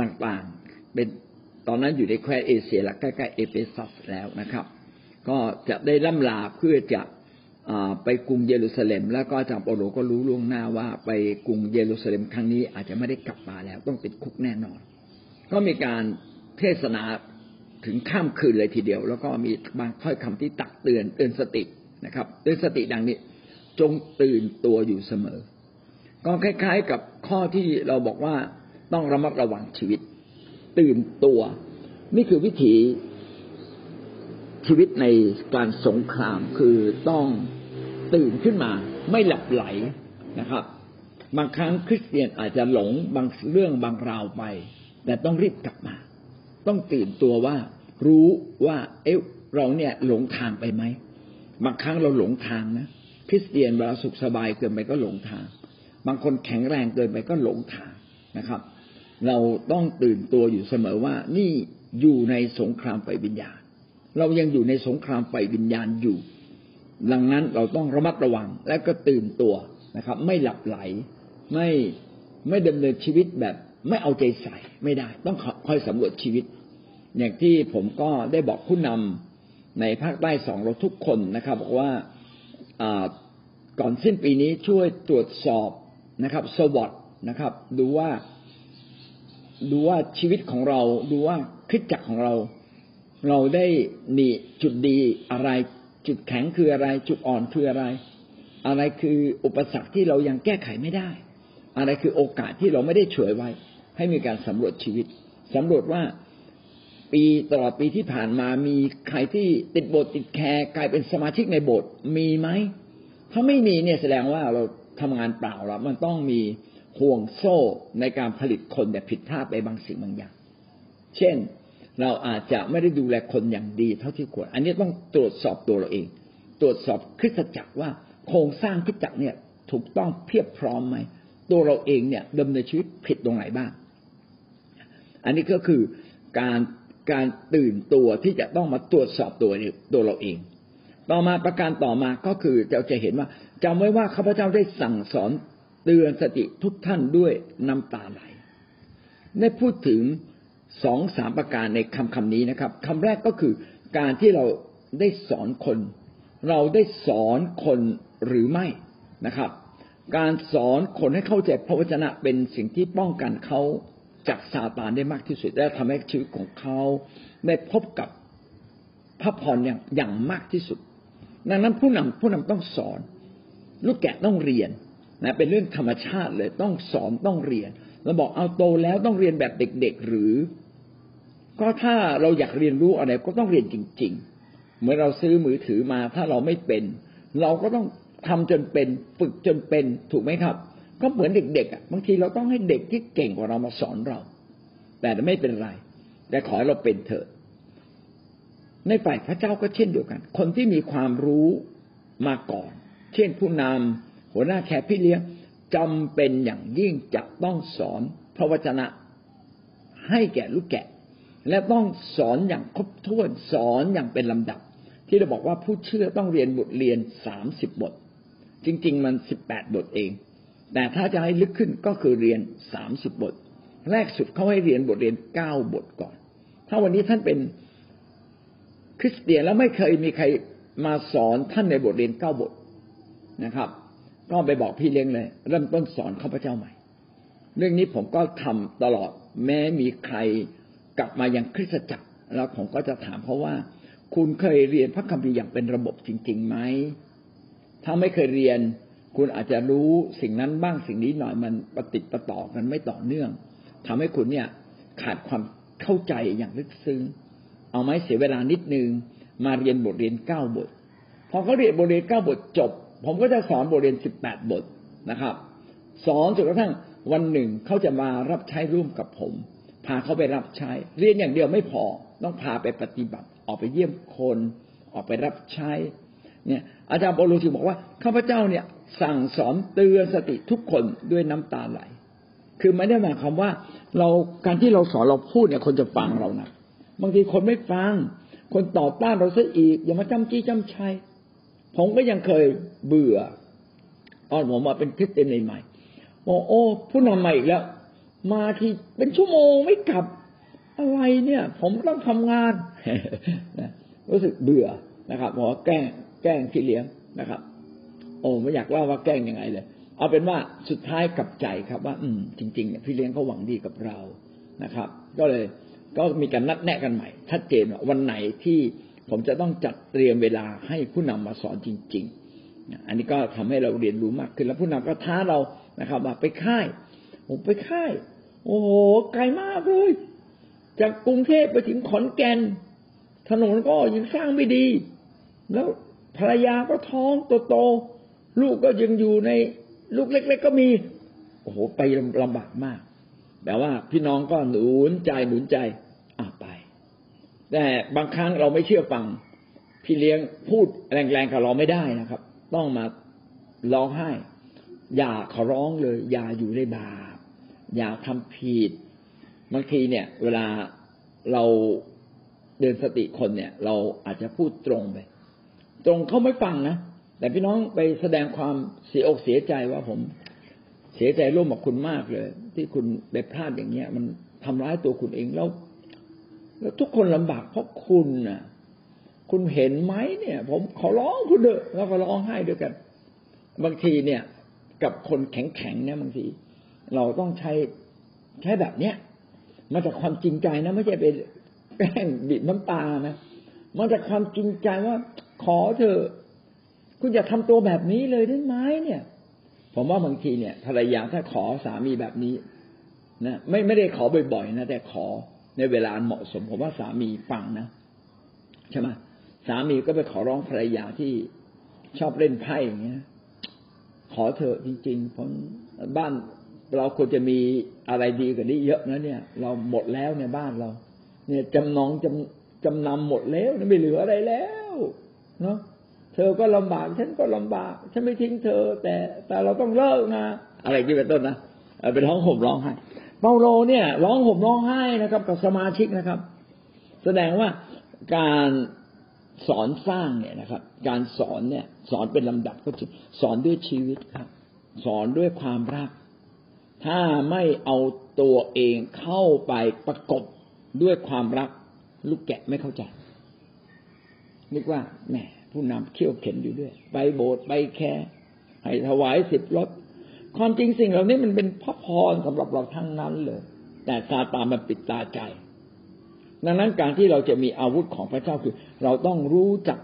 ต่างๆ เป็นตอนนั้นอยู่ในแคว้นเอเชียและใกล้ๆเอเฟซัสแล้วนะครับ ก็จะได้ล่ำลาเพื่อจะไปกรุงเยรูซาเล็ม แล้วก็อาจารย์เปาโลก็รู้ล่วงหน้าว่าไปกรุงเยรูซาเล็มครั้งนี้อาจจะไม่ได้กลับมาแล้วต้องติดคุกแน่นอน ก็มีการเทศนาถึงข้ามคืนเลยทีเดียว แล้วก็มีบางถ้อยคำที่ตักเตือนเตือนสตินะครับเตือนสติดังนี้ จงตื่นตัวอยู่เสมอ ก็คล้ายๆกับข้อที่เราบอกว่าต้องระมัดระวังชีวิต ตื่นตัว นี่คือวิถี ชีวิตในการสงครามคือต้องตื่นขึ้นมาไม่หลับไหลนะครับ บางครั้งคริสเตียนอาจจะหลงบางเรื่องบางราวไป แต่ต้องรีบกลับมา ต้องตื่นตัวว่า รู้ว่าเอ๊ะเราเนี่ยหลงทางไปไหมบางครั้งเราหลงทางนะคริสเตียนเวลาสุขสบายเกินไปก็หลงทาง บางคนแข็งแรงเกินไปก็หลงทางนะครับ เราต้องตื่นตัวอยู่เสมอว่านี่อยู่ในสงครามไฟวิญญาณ เรายังอยู่ในสงครามไฟวิญญาณอยู่ ดังนั้นเราต้องระมัดระวังและก็ตื่นตัวนะครับ ไม่หลับไหล ไม่ไม่ดำเนินชีวิตแบบไม่เอาใจใส่ไม่ได้ ต้องคอยสำรวจชีวิต อย่างที่ผมก็ได้บอกผู้นำในภาคใต้สองเราทุกคนนะครับ บอกว่าก่อนสิ้นปีนี้ช่วยตรวจสอบนะครับสวอตนะครับ ดูว่าดูว่าชีวิตของเราดูว่าคริสจักรของเรา เราได้มีจุดดีอะไร จุดแข็งคืออะไร จุดอ่อนคืออะไร อะไรคืออุปสรรคที่เรายังแก้ไขไม่ได้ อะไรคือโอกาสที่เราไม่ได้ช่วยไว้ ให้มีการสำรวจชีวิตสำรวจว่าปีตลอดปีที่ผ่านมามีใครที่ติดโบสถ์ติดแคร์กลายเป็นสมาชิกในโบสถ์มีไหมถ้าไม่มีเนี่ยแสดงว่าเราทำงานเปล่าแล้วมันต้องมีห่วงโซ่ในการผลิตคนแต่ผิดพลาดไปบางสิ่งบางอย่าง เช่น เราอาจจะไม่ได้ดูแลคนอย่างดีเท่าที่ควร อันนี้ต้องตรวจสอบตัวเราเอง ตรวจสอบคริสตจักรว่าโครงสร้างคริสตจักรเนี่ยถูกต้องเพียบพร้อมไหม ตัวเราเองเนี่ยดำเนินชีวิตผิดตรงไหนบ้าง อันนี้ก็คือการการตื่นตัวที่จะต้องมาตรวจสอบตัวเตัวเราเอง ต่อมาประการต่อมาก็คือเราจะเห็นว่าจำไว้ว่าข้าพเจ้าได้สั่งสอนเตือนสติทุกท่านด้วยน้ำตาไหลได้พูดถึง สองสามประการในคำคำนี้นะครับคำแรกก็คือการที่เราได้สอนคน เราได้สอนคนหรือไม่นะครับ การสอนคนให้เข้าใจพระวจนะเป็นสิ่งที่ป้องกันเขาจากซาตานได้มากที่สุด และทำให้ชีวิตของเขาได้พบกับพระพรอย่างอย่างมากที่สุด ดังนั้นผู้นำผู้นำต้องสอน ลูกแกะต้องเรียนนะเป็นเรื่องธรรมชาติเลยต้องสอนต้องเรียนเราบอกเอาโตแล้วต้องเรียนแบบเด็ก ๆ หรือ ก็ถ้าเราอยากเรียนรู้อะไรก็ต้องเรียนจริง ๆ เหมื่อเราซื้อมือถือมาถ้าเราไม่เป็น เราก็ต้องทำจนเป็นฝึกจนเป็นถูกไหมครับ ก็เหมือนเด็กๆบางทีเราต้องให้เด็กที่เก่งกว่าเรามาสอนเรา แต่ไม่เป็นไร แต่ขอให้เราเป็นเถอะในฝ่ายพระเจ้าก็เช่นเดียวกัน คนที่มีความรู้มาก่อน เช่นผู้นำหัวหน้าแคร์พี่เลี้ยงจำเป็นอย่างยิ่งจะต้องสอนพระวจนะให้แก่ลูกแกะ และต้องสอนอย่างครบถ้วนสอนอย่างเป็นลำดับ ที่เราบอกว่าผู้เชื่อต้องเรียนบทเรียนสามสิบบท จริง ๆ มันสิบแปดบทเอง แต่ถ้าจะให้ลึกขึ้นก็คือเรียนสามสิบบท แรกสุดเขาให้เรียนบทเรียนเก้าบทก่อน ถ้าวันนี้ท่านเป็นคริสเตียนแล้วไม่เคยมีใครมาสอนท่านในบทเรียนเก้าบทนะครับ ก็ไปบอกพี่เลี้ยงเลย เริ่มต้นสอนข้าพเจ้าใหม่ เรื่องนี้ผมก็ทำตลอดแม้มีใคร กลับมายังคริสตจักร แล้วผมก็จะถามเขาว่า คุณเคยเรียนพระคัมภีร์อย่างเป็นระบบจริงๆไหมถ้าไม่เคยเรียน คุณอาจจะรู้สิ่งนั้นบ้างสิ่งนี้หน่อยมันปฏิติดต่อกันไม่ต่อเนื่องทำให้คุณเนี่ยขาดความเข้าใจอย่างลึกซึ้งเอาไหมเสียเวลานิดนึงมาเรียนบทเรียนเก้าบทพอเขาเรียนบทเรียนเก้าบทจบ ผมก็จะสอนบทเรียนสิบแปดบทนะครับ สอนจนกระทั่งวันหนึ่งเขาจะมารับใช้ร่วมกับผม พาเขาไปรับใช้ เรียนอย่างเดียวไม่พอ ต้องพาไปปฏิบัติ ออกไปเยี่ยมคน ออกไปรับใช้ เนี่ย อาจารย์โปโลจึงบอกว่าข้าพเจ้าเนี่ย สั่งสอนเตือนสติทุกคนด้วยน้ำตาไหล คือไม่ได้หมายความว่า เราการที่เราสอนเราพูดเนี่ยคนจะฟังเรานะบางทีคนไม่ฟัง คนต่อต้านเราซะอีก อย่ามาจำจี้จำชัยผมก็ยังเคยเบื่อ ตอนผมมาเป็นคริสเตียนใหม่บอกโอ้ผู้นำใหม่อีกแล้ว มาที่เป็นชั่วโมงไม่กลับอะไรเนี่ย ผมต้องทำงานรู้สึกเบื่อนะครับหมอแกล้งแกล้งพี่เลี้ยงนะครับ โอ้ไม่อยากเล่าว่าแกล้งยังไงเลย เอาเป็นว่าสุดท้ายกลับใจครับว่า อืม จริงๆเนี่ยพี่เลี้ยงเขาหวังดีกับเรานะครับ ก็เลยก็มีการนัดแนะกันใหม่ชัดเจนว่าวันไหนที่ผมจะต้องจัดเตรียมเวลาให้ผู้นำมาสอนจริง ๆ อันนี้ก็ทำให้เราเรียนรู้มากขึ้นแล้วผู้นำก็ท้าเรานะครับว่าไปค่ายผมไปค่าย โอ้โหไกลมากเลย จากกรุงเทพไปถึงขอนแก่น ถนนก็ยังสร้างไม่ดี แล้วภรรยาก็ท้องโตลูกก็ยังอยู่ในลูกเล็ก ๆ ก็มี โอ้โหไปลำบากมากแต่ว่าพี่น้องก็หนุนใจหนุนใจอะไป แต่บางครั้งเราไม่เชื่อฟัง พี่เลี้ยงพูดแรงๆกับเราไม่ได้นะครับ ต้องมาร้องไห้ อย่าขอร้องเลย อย่าอยู่ในบาป อย่าทำผิดบางทีเนี่ย เวลาเราเดินสติคนเนี่ย เราอาจจะพูดตรงไป ตรงเขาไม่ฟังนะแต่พี่น้องไปแสดงความเสียอกเสียใจว่าผม เสียใจร่วมกับคุณมากเลย ที่คุณไปพลาดอย่างเงี้ย มันทำร้ายตัวคุณเองแล้ว แล้วทุกคนลำบากเพราะคุณน่ะ คุณเห็นไหมเนี่ย ผมขอร้องคุณเถอะแล้วก็ร้องไห้ด้วยกัน บางทีเนี่ย กับคนแข็งๆเนี่ยบางที เราต้องใช้ใช้แบบเนี้ยมาจากความจริงใจนะ ไม่ใช่ไปแกล้งบีบน้ำตานะมาจากความจริงใจว่า ขอเธอ คุณอย่าทำตัวแบบนี้เลยได้ไหมเนี่ย ผมว่าบางทีเนี่ย ภรรยาถ้าขอสามีแบบนี้นะไม่ไม่ได้ขอบ่อยๆนะแต่ขอในเวลาเหมาะสมผมว่าสามีฟังนะใช่ไหมสามีก็ไปขอร้องภรรยาที่ชอบเล่นไพ่อย่างเงี้ยขอเถอจริงๆผมบ้าน เราควรจะมีอะไรดีกว่านี้เยอะนะเนี่ย เราหมดแล้วในบ้านเรา เนี่ยจำนองจำจำนำหมดแล้วไม่เหลืออะไรแล้วเนาะเธอก็ลำบากฉันก็ลำบาก ฉันไม่ทิ้งเธอ แต่แต่เราต้องเลิกนะอะไรที่เป็นต้นนะเป็นร้องห่มร้องไห้เปาโลเนี่ยร้องห่มร้องไห้นะครับ กับสมาชิกนะครับ แสดงว่าการสอนสร้างเนี่ยนะครับ การสอนเนี่ย สอนเป็นลำดับก็คือสอนด้วยชีวิตครับ สอนด้วยความรัก ถ้าไม่เอาตัวเองเข้าไปประกบด้วยความรัก ลูกแกะไม่เข้าใจนึกว่าแหมผู้นำเขี่ยวเข็นอยู่ด้วย ไปโบสถ์ไปแคร์ให้ถวายสิบรถความจริงสิ่งเหล่านี้มันเป็นพระพรสำหรับเราทั้งนั้นเลย แต่ซาตานมันปิดตาใจ ดังนั้นการที่เราจะมีอาวุธของพระเจ้าคือ เราต้องรู้จัก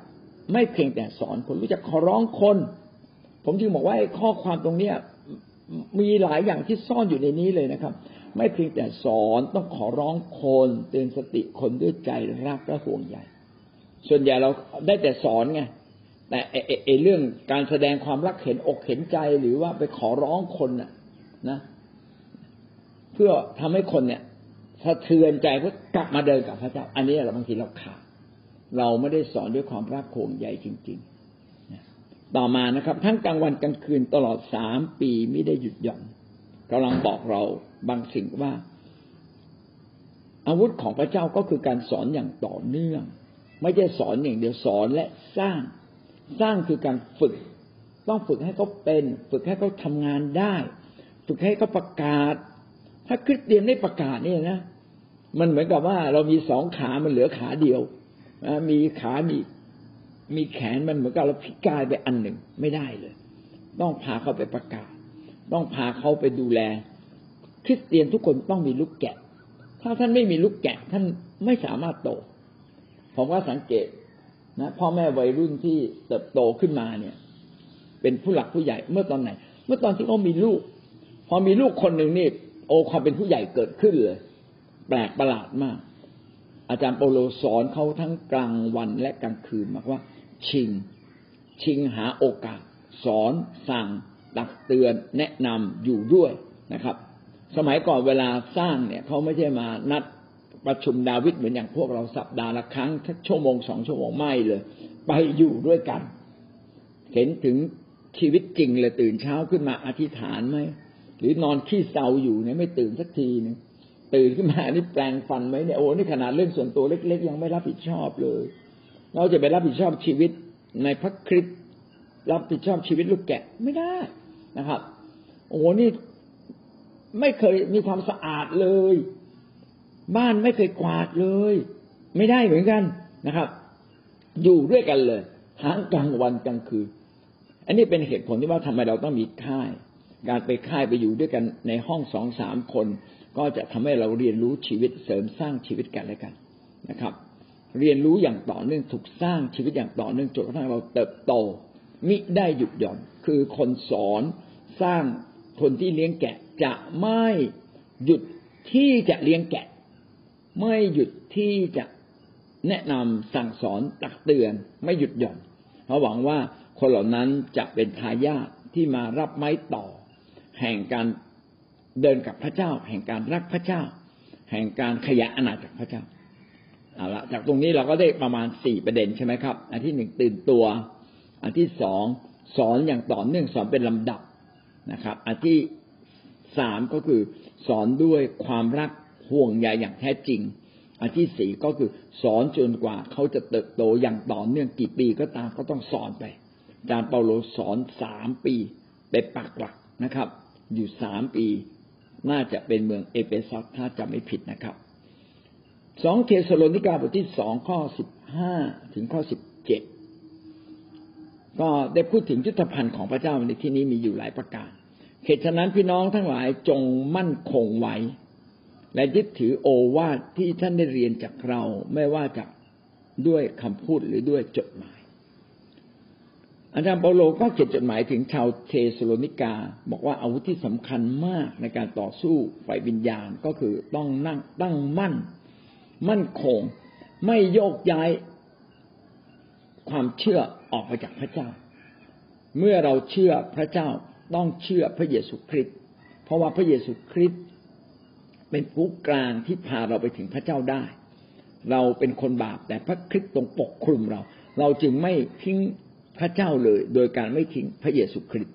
ไม่เพียงแต่สอนคนรู้จักขอร้องคน ผมจึงบอกว่าข้อความตรงเนี้ย มีหลายอย่างที่ซ่อนอยู่ในนี้เลยนะครับ ไม่เพียงแต่สอนต้องขอร้องคนเตือนสติคนด้วยใจรักและห่วงใยส่วนใหญ่เราได้แต่สอนไงแต่ไอ้เรื่องการแสดงความรักเห็นอกเห็นใจหรือว่าไปขอร้องคนน่ะนะ เพื่อทำให้คนเนี่ยสะเทือนใจเพื่อกลับมาเดินกับพระเจ้า อันนี้เราบางทีเราขาดเราไม่ได้สอนด้วยความรักโขงใหญ่จริง ๆ ต่อมานะครับ ทั้งกลางวันกลางคืนตลอดสามปีไม่ได้หยุดหย่อนกำลังบอกเราบางสิ่งว่า อาวุธของพระเจ้าก็คือการสอนอย่างต่อเนื่อง ไม่ใช่สอนอย่างเดียวสอนและสร้าง สร้างคือการฝึก ต้องฝึกให้เขาเป็น ฝึกให้เขาทำงานได้ ฝึกให้เขาประกาศ ถ้าคริสเตียนได้ประกาศเนี่ยนะมันเหมือนกับว่าเรามีสองขามันเหลือขาเดียวมีขามี มีแขนมันเหมือนกับเราพิการไปอันหนึ่งไม่ได้เลย ต้องพาเขาไปประกาศ ต้องพาเขาไปดูแล คริสเตียนทุกคนต้องมีลูกแกะ ถ้าท่านไม่มีลูกแกะ ท่านไม่สามารถโต ผมว่าสังเกตนะพ่อแม่วัยรุ่นที่เติบโตขึ้นมาเนี่ย เป็นผู้หลักผู้ใหญ่เมื่อตอนไหน เมื่อตอนที่เขามีลูก พอมีลูกคนหนึ่งนี่โอความเป็นผู้ใหญ่เกิดขึ้นเลย แปลกประหลาดมาก อาจารย์เปโลสอนเขาทั้งกลางวันและกลางคืนมากว่า ชิง ชิงหาโอกาส สอนสั่งตักเตือนแนะนำอยู่ด้วยนะครับ สมัยก่อนเวลาสร้างเนี่ยเขาไม่ใช่มานัดประชุมดาวิดเหมือนอย่างพวกเราสัปดาห์ละครั้งทักชั่วโมงสองชั่วโมงไม่เลย ไปอยู่ด้วยกัน เห็นถึงชีวิตจริงเลยตื่นเช้าขึ้นมาอธิษฐานไหมหรือนอนขี้เศร้าอยู่เนี่ยไม่ตื่นสักทีนึงตื่นขึ้นมานี่แปลงฟันไหมเนี่ยโอ้นี่ขนาดเรื่องส่วนตัวเล็ก ๆ ยังไม่รับผิดชอบเลย เราจะไปรับผิดชอบชีวิตในพระคริสต์รับผิดชอบชีวิตลูกแกะไม่ได้นะครับ โอ้โหนี่ไม่เคยมีความสะอาดเลย บ้านไม่เคยกวาดเลย ไม่ได้เหมือนกันนะครับ อยู่ด้วยกันเลยทั้งกลางวันกลางคืนอันนี้เป็นเหตุผลที่ว่าทำไมเราต้องมีค่าย การไปค่ายไปอยู่ด้วยกันในห้องสองสามคน ก็จะทำให้เราเรียนรู้ชีวิตเสริมสร้างชีวิตกันและกันนะครับ เรียนรู้อย่างต่อเนื่องถูกสร้างชีวิตอย่างต่อเนื่องจนกระทั่งเราเติบโต มิได้หยุดหย่อนคือคนสอนสร้างคนที่เลี้ยงแกะจะไม่หยุดที่จะเลี้ยงแกะ ไม่หยุดที่จะแนะนำสั่งสอนตักเตือน ไม่หยุดหย่อนเราหวังว่าคนเหล่านั้นจะเป็นทายาทที่มารับไม้ต่อ แห่งการเดินกับพระเจ้า แห่งการรักพระเจ้า แห่งการขยายอาณาจักรพระเจ้า เอาละจากตรงนี้เราก็ได้ประมาณสี่ประเด็นใช่ไหมครับ อันที่หนึ่งตื่นตัว อันที่สองสอนอย่างต่อเนื่องสอนเป็นลำดับนะครับ อันที่สามก็คือสอนด้วยความรักห่วงใยอย่างแท้จริง อันที่สี่ก็คือสอนจนกว่าเขาจะเติบโตอย่างต่อเนื่องกี่ปีก็ตามก็ต้องสอนไปอาจารย์เปาโลสอนสามปีไปปักหลักนะครับ อยู่สามปี น่าจะเป็นเมืองเอเฟซัสถ้าจะไม่ผิดนะครับ สองเทสโลนิกาบทที่สองข้อสิบห้าถึงข้อสิบเจ็ดก็ได้พูดถึงยุทธภัณฑ์ของพระเจ้าในที่นี้มีอยู่หลายประการเหตุฉะนั้นพี่น้องทั้งหลายจงมั่นคงไว้ และยึดถือโอวาทที่ท่านได้เรียนจากเราไม่ว่าจากด้วยคำพูดหรือด้วยจดหมาย อาจารย์เปาโลก็เขียนจดหมายถึงชาวเทสโลนิกา บอกว่าอาวุธที่สำคัญมากในการต่อสู้ฝ่ายวิญญาณก็คือต้องนั่งตั้งมั่น มั่นคง ไม่โยกย้ายความเชื่อออกไปจากพระเจ้า เมื่อเราเชื่อพระเจ้าต้องเชื่อพระเยซูคริสต์เพราะว่าพระเยซูคริสต์เป็นผู้กลางที่พาเราไปถึงพระเจ้าได้ เราเป็นคนบาปแต่พระคริสต์ทรงปกคลุมเรา เราจึงไม่ทิ้งพระเจ้าเลย โดยการไม่ทิ้งพระเยซูคริสต์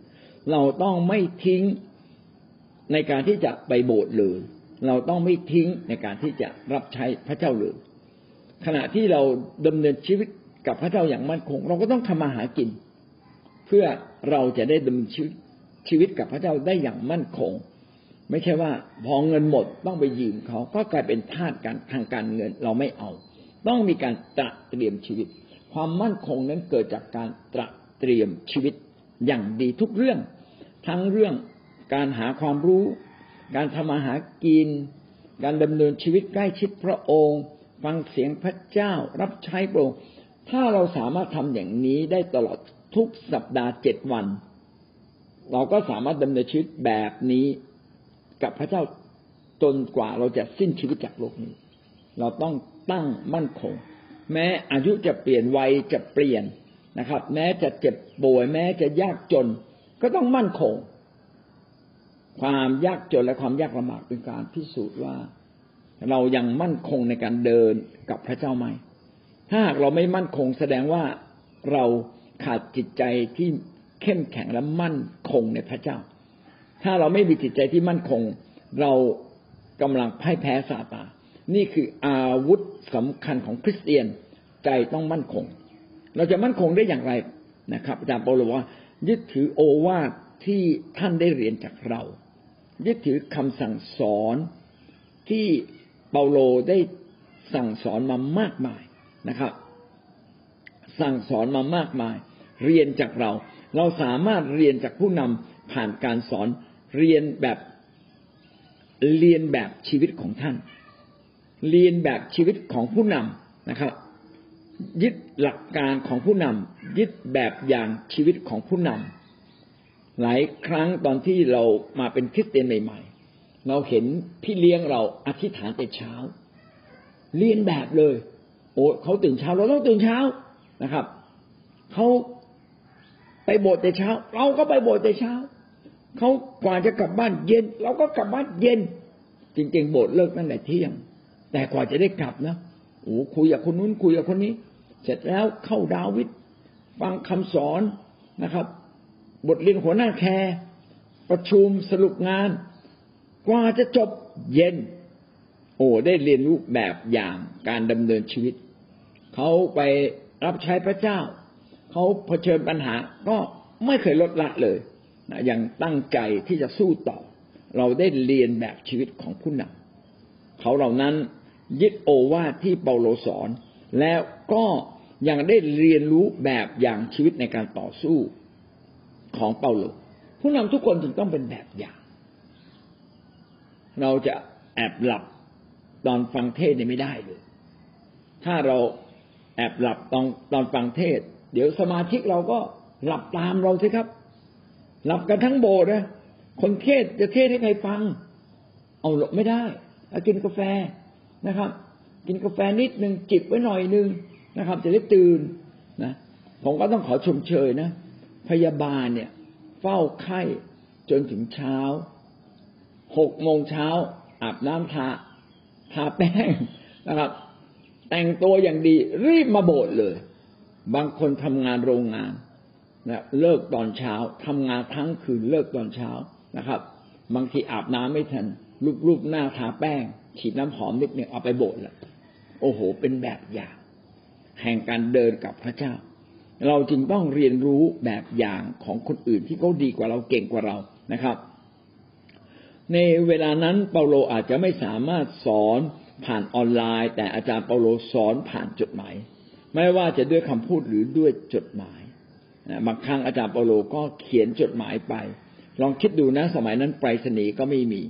เราต้องไม่ทิ้งในการที่จะไปโบสถ์เลย เราต้องไม่ทิ้งในการที่จะรับใช้พระเจ้าเลยขณะที่เราดำเนินชีวิตกับพระเจ้าอย่างมั่นคง เราก็ต้องทำมาหากิน เพื่อเราจะได้ดำเนินชีวิตกับพระเจ้าได้อย่างมั่นคง ไม่ใช่ว่าพอเงินหมดต้องไปยืมเขาก็กลายเป็นทาสกันทางการเงินเราไม่เอา ต้องมีการตระเตรียมชีวิต ความมั่นคงนั้นเกิดจากการตระเตรียมชีวิตอย่างดีทุกเรื่อง ทั้งเรื่องการหาความรู้ การทำมาหากิน การดำเนินชีวิตใกล้ชิดพระองค์ ฟังเสียงพระเจ้ารับใช้พระองค์ถ้าเราสามารถทำอย่างนี้ได้ตลอดทุกสัปดาห์เจ็ดวัน เราก็สามารถดำเนินชีวิตแบบนี้กับพระเจ้าจนกว่าเราจะสิ้นชีวิตจากโลกนี้ เราต้องตั้งมั่นคง แม้อายุจะเปลี่ยนวัยจะเปลี่ยนนะครับ แม้จะเจ็บป่วยแม้จะยากจน ก็ต้องมั่นคง ความยากจนและความยากลำบากเป็นการพิสูจน์ว่า เรายังมั่นคงในการเดินกับพระเจ้าไหม ถ้าหากเราไม่มั่นคงแสดงว่าเราขาดจิตใจที่เข้มแข็งและมั่นคงในพระเจ้า ถ้าเราไม่มีจิตใจที่มั่นคง เรากำลังพ่ายแพ้ซาตานนี่คืออาวุธสำคัญของคริสเตียนใจต้องมั่นคง เราจะมั่นคงได้อย่างไรนะครับอาจารย์เปาโลว่ายึดถือโอวาทที่ท่านได้เรียนจากเรา ยึดถือคำสั่งสอนที่เปาโลได้สั่งสอนมามากมายนะครับ สั่งสอนมามากมาย เรียนจากเรา เราสามารถเรียนจากผู้นำผ่านการสอนเรียนแบบเรียนแบบชีวิตของท่าน เรียนแบบชีวิตของผู้นำนะครับ ยึดหลักการของผู้นำยึดแบบอย่างชีวิตของผู้นำ หลายครั้งตอนที่เรามาเป็นคริสเตียนใหม่ ๆ เราเห็นพี่เลี้ยงเราอธิษฐานแต่เช้าเรียนแบบเลย โอ้เขาตื่นเช้าเราต้องตื่นเช้านะครับเขาไปโบสถ์แต่เช้า เราก็ไปโบสถ์แต่เช้าเขากว่าจะกลับบ้านเย็น เราก็กลับบ้านเย็น จริง ๆ โบสถ์เลิกตั้งแต่เที่ยง แต่กว่าจะได้กลับนะโอ้คุยกับคนนู้นคุยกับคนนี้ เสร็จแล้วเข้าดาวิดฟังคำสอนนะครับ บทเรียนหัวหน้าแคร์ประชุมสรุปงาน กว่าจะจบเย็น โอ้ได้เรียนรู้แบบอย่างการดำเนินชีวิต เขาไปรับใช้พระเจ้า เขาเผชิญปัญหาก็ไม่เคยลดละเลยนะยังตั้งใจที่จะสู้ต่อ เราได้เรียนแบบชีวิตของผู้นำเขาเหล่านั้นยึดโอวาทที่เปาโลสอน แล้วก็ยังได้เรียนรู้แบบอย่างชีวิตในการต่อสู้ ของเปาโลผู้นำทุกคนจึงต้องเป็นแบบอย่าง เราจะแอบหลับตอนฟังเทศเนี่ยไม่ได้เลย ถ้าเราแอบหลับตอนตอนฟังเทศ เดี๋ยวสมาชิกเราก็หลับตามเราสิครับ หลับกันทั้งโบสถ์นะคนเทศจะเทศให้ใครฟัง เอาหลบไม่ได้กินกาแฟนะครับ กินกาแฟนิดหนึ่งจิบไว้หน่อยหนึ่งนะครับ จะได้ตื่นนะผมก็ต้องขอชมเชยนะ พยาบาลเนี่ย เฝ้าไข้จนถึงเช้าหกโมงเช้าอาบน้ำทาทาแป้งนะครับ แต่งตัวอย่างดี รีบมาโบสถ์เลย บางคนทำงานโรงงานนะเลิกตอนเช้าทำงานทั้งคืนเลิกตอนเช้านะครับ บางทีอาบน้ำไม่ทันรูปๆหน้าทาแป้ง ฉีดน้ำหอมนิดหนึ่งเอาไปโบสถ์ละโอ้โห เป็นแบบอย่าง แห่งการเดินกับพระเจ้า เราจึงต้องเรียนรู้แบบอย่างของคนอื่นที่เขาดีกว่าเราเก่งกว่าเรานะครับ ในเวลานั้นเปาโลอาจจะไม่สามารถสอนผ่านออนไลน์ แต่อาจารย์เปาโลสอนผ่านจดหมายไม่ว่าจะด้วยคำพูดหรือด้วยจดหมายบางครั้งอาจารย์เปาโลก็เขียนจดหมายไป ลองคิดดูนะสมัยนั้นไปรษณีย์ก็ไม่มี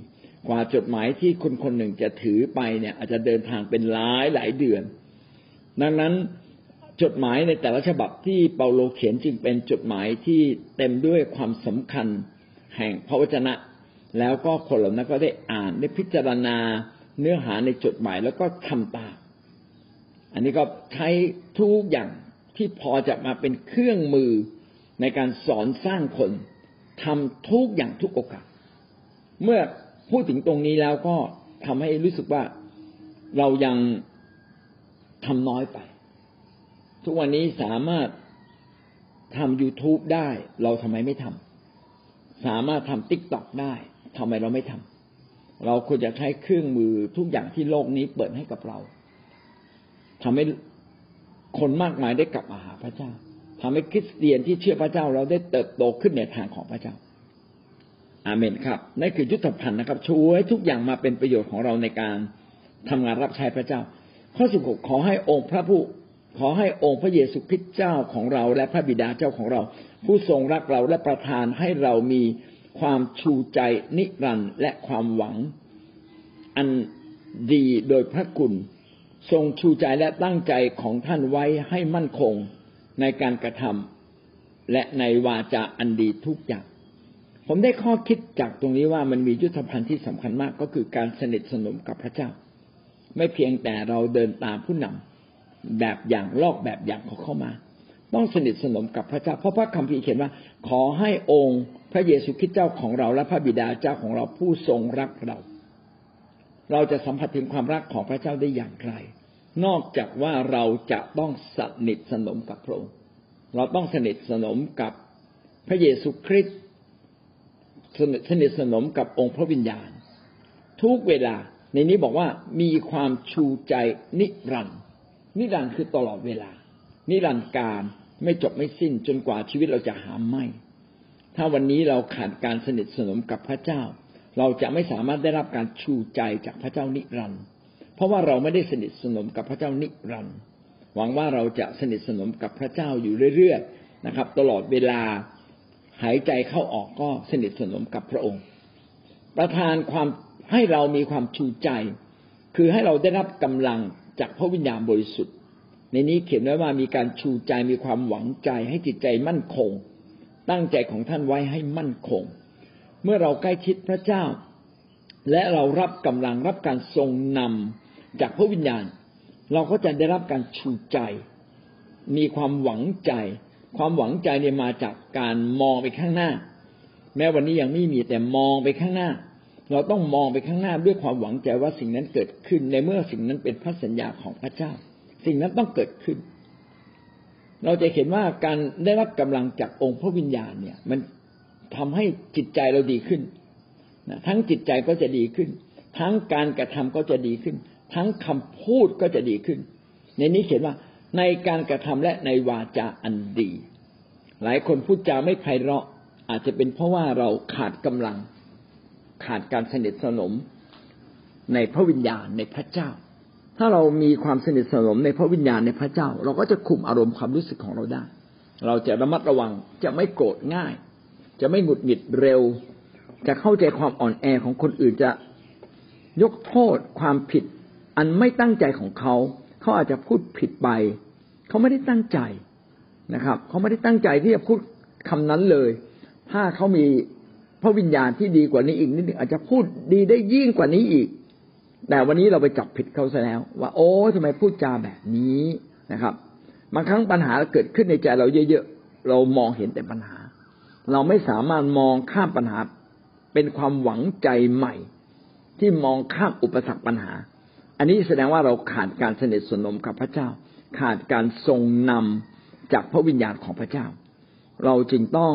กว่าจดหมายที่คนคนหนึ่งจะถือไปเนี่ย อาจจะเดินทางเป็นหลายหลายเดือน ดังนั้น จดหมายในแต่ละฉบับที่เปาโลเขียนจึงเป็นจดหมายที่เต็มด้วยความสำคัญแห่งพระวจนะ แล้วก็คนเหล่านั้นก็ได้อ่านได้พิจารณาเนื้อหาในจดหมายแล้วก็ทำตามอันนี้ก็ใช้ทุกอย่างที่พอจะมาเป็นเครื่องมือในการสอนสร้างคนทำทุกอย่างทุกโอกาส เมื่อพูดถึงตรงนี้แล้วก็ทำให้รู้สึกว่าเรายังทำน้อยไป ทุกวันนี้สามารถทำ YouTube ได้ เราทำไมไม่ทำสามารถทำ TikTok ได้ทำไมเราไม่ทำเราควรจะใช้เครื่องมือทุกอย่างที่โลกนี้เปิดให้กับเราทำให้คนมากมายได้กลับมาหาพระเจ้าทำให้คริสเตียนที่เชื่อพระเจ้าเราได้เติบโตขึ้นในทางของพระเจ้า อาเมนครับนั่นคือยุทธภัณฑ์นะครับช่วยทุกอย่างมาเป็นประโยชน์ของเราในการทำงานรับใช้พระเจ้า ข้อสิบหกขอให้องค์พระผู้ ขอให้องค์พระเยซูคริสต์เจ้าของเราและพระบิดาเจ้าของเรา ผู้ทรงรักเราและประทานให้เรามีความชูใจนิรันดร์และความหวัง อันดีโดยพระคุณ ทรงชูใจและตั้งใจของท่านไว้ให้มั่นคงในการกระทำและในวาจาอันดีทุกอย่าง ผมได้ข้อคิดจากตรงนี้ว่ามันมียุทธภัณฑ์ที่สำคัญมากก็คือการสนิทสนมกับพระเจ้า ไม่เพียงแต่เราเดินตามผู้นำ แบบอย่างลอกแบบอย่างเขาเข้ามา ต้องสนิทสนมกับพระเจ้า เพราะพระคัมภีร์เขียนว่า ขอให้องค์พระเยซูคริสต์เจ้าของเราและพระบิดาเจ้าของเราผู้ทรงรักเรา เราจะสัมผัสถึงความรักของพระเจ้าได้อย่างไร นอกจากว่าเราจะต้องสนิทสนมกับพระองค์ เราต้องสนิทสนมกับพระเยซูคริสต์สนิทสนมกับองค์พระวิญญาณ ทุกเวลาในนี้บอกว่ามีความชูใจนิรันดร์ นิรันดร์คือตลอดเวลา นิรันดร์การไม่จบไม่สิ้นจนกว่าชีวิตเราจะหาไม่ ถ้าวันนี้เราขาดการสนิทสนมกับพระเจ้า เราจะไม่สามารถได้รับการชูใจจากพระเจ้านิรันดร์เพราะว่าเราไม่ได้สนิทสนมกับพระเจ้านิรันดร์หวังว่าเราจะสนิทสนมกับพระเจ้าอยู่เรื่อยๆนะครับ ตลอดเวลาหายใจเข้าออกก็สนิทสนมกับพระองค์ ประทานความให้เรามีความชูใจ คือให้เราได้รับกำลัง จากพระวิญญาณบริสุทธิ์ ในนี้เขียนไว้ว่ามีการชูใจมีความหวังใจให้จิตใจมั่นคง ตั้งใจของท่านไว้ให้มั่นคง เมื่อเราใกล้ชิดพระเจ้า และเรารับกำลังรับการทรงนำจากพระวิญญาณ เราก็จะได้รับการชูใจ มีความหวังใจ ความหวังใจเนี่ยมาจากการมองไปข้างหน้า แม้วันนี้ยังไม่มีแต่มองไปข้างหน้า เราต้องมองไปข้างหน้าด้วยความหวังใจว่าสิ่งนั้นเกิดขึ้น ในเมื่อสิ่งนั้นเป็นพระสัญญาของพระเจ้า สิ่งนั้นต้องเกิดขึ้น เราจะเห็นว่าการได้รับกำลังจากองค์พระวิญญาณเนี่ย มันทำให้จิตใจเราดีขึ้นทั้งจิตใจก็จะดีขึ้น ทั้งการกระทำก็จะดีขึ้น ทั้งคำพูดก็จะดีขึ้น ในนี้เขียนว่าในการกระทำและในวาจาอันดี หลายคนพูดจาไม่ไพเราะอาจจะเป็นเพราะว่าเราขาดกำลัง ขาดการสนิทสนมในพระวิญญาณในพระเจ้า ถ้าเรามีความสนิทสนมในพระวิญญาณในพระเจ้า เราก็จะคุมอารมณ์ความรู้สึกของเราได้ เราจะระมัดระวังจะไม่โกรธง่าย จะไม่หงุดหงิดเร็ว จะเข้าใจความอ่อนแอของคนอื่นจะยกโทษความผิด อันไม่ตั้งใจของเขา เขาอาจจะพูดผิดไป เขาไม่ได้ตั้งใจนะครับ เขาไม่ได้ตั้งใจที่จะพูดคำนั้นเลย ถ้าเขามี พระวิญญาณที่ดีกว่านี้อีกนิดหนึ่งอาจจะพูดดีได้ยิ่งกว่านี้อีก แต่วันนี้เราไปจับผิดเขาซะแล้ว ว่า โอ้ทำไมพูดจาแบบนี้นะครับบางครั้งปัญหาเกิดขึ้นในใจเราเยอะๆเรามองเห็นแต่ปัญหา เราไม่สามารถมองข้ามปัญหา เป็นความหวังใจใหม่ ที่มองข้ามอุปสรรคปัญหา อันนี้แสดงว่าเราขาดการสนิทสนมกับพระเจ้า ขาดการทรงนำจากพระวิญญาณของพระเจ้า เราจึงต้อง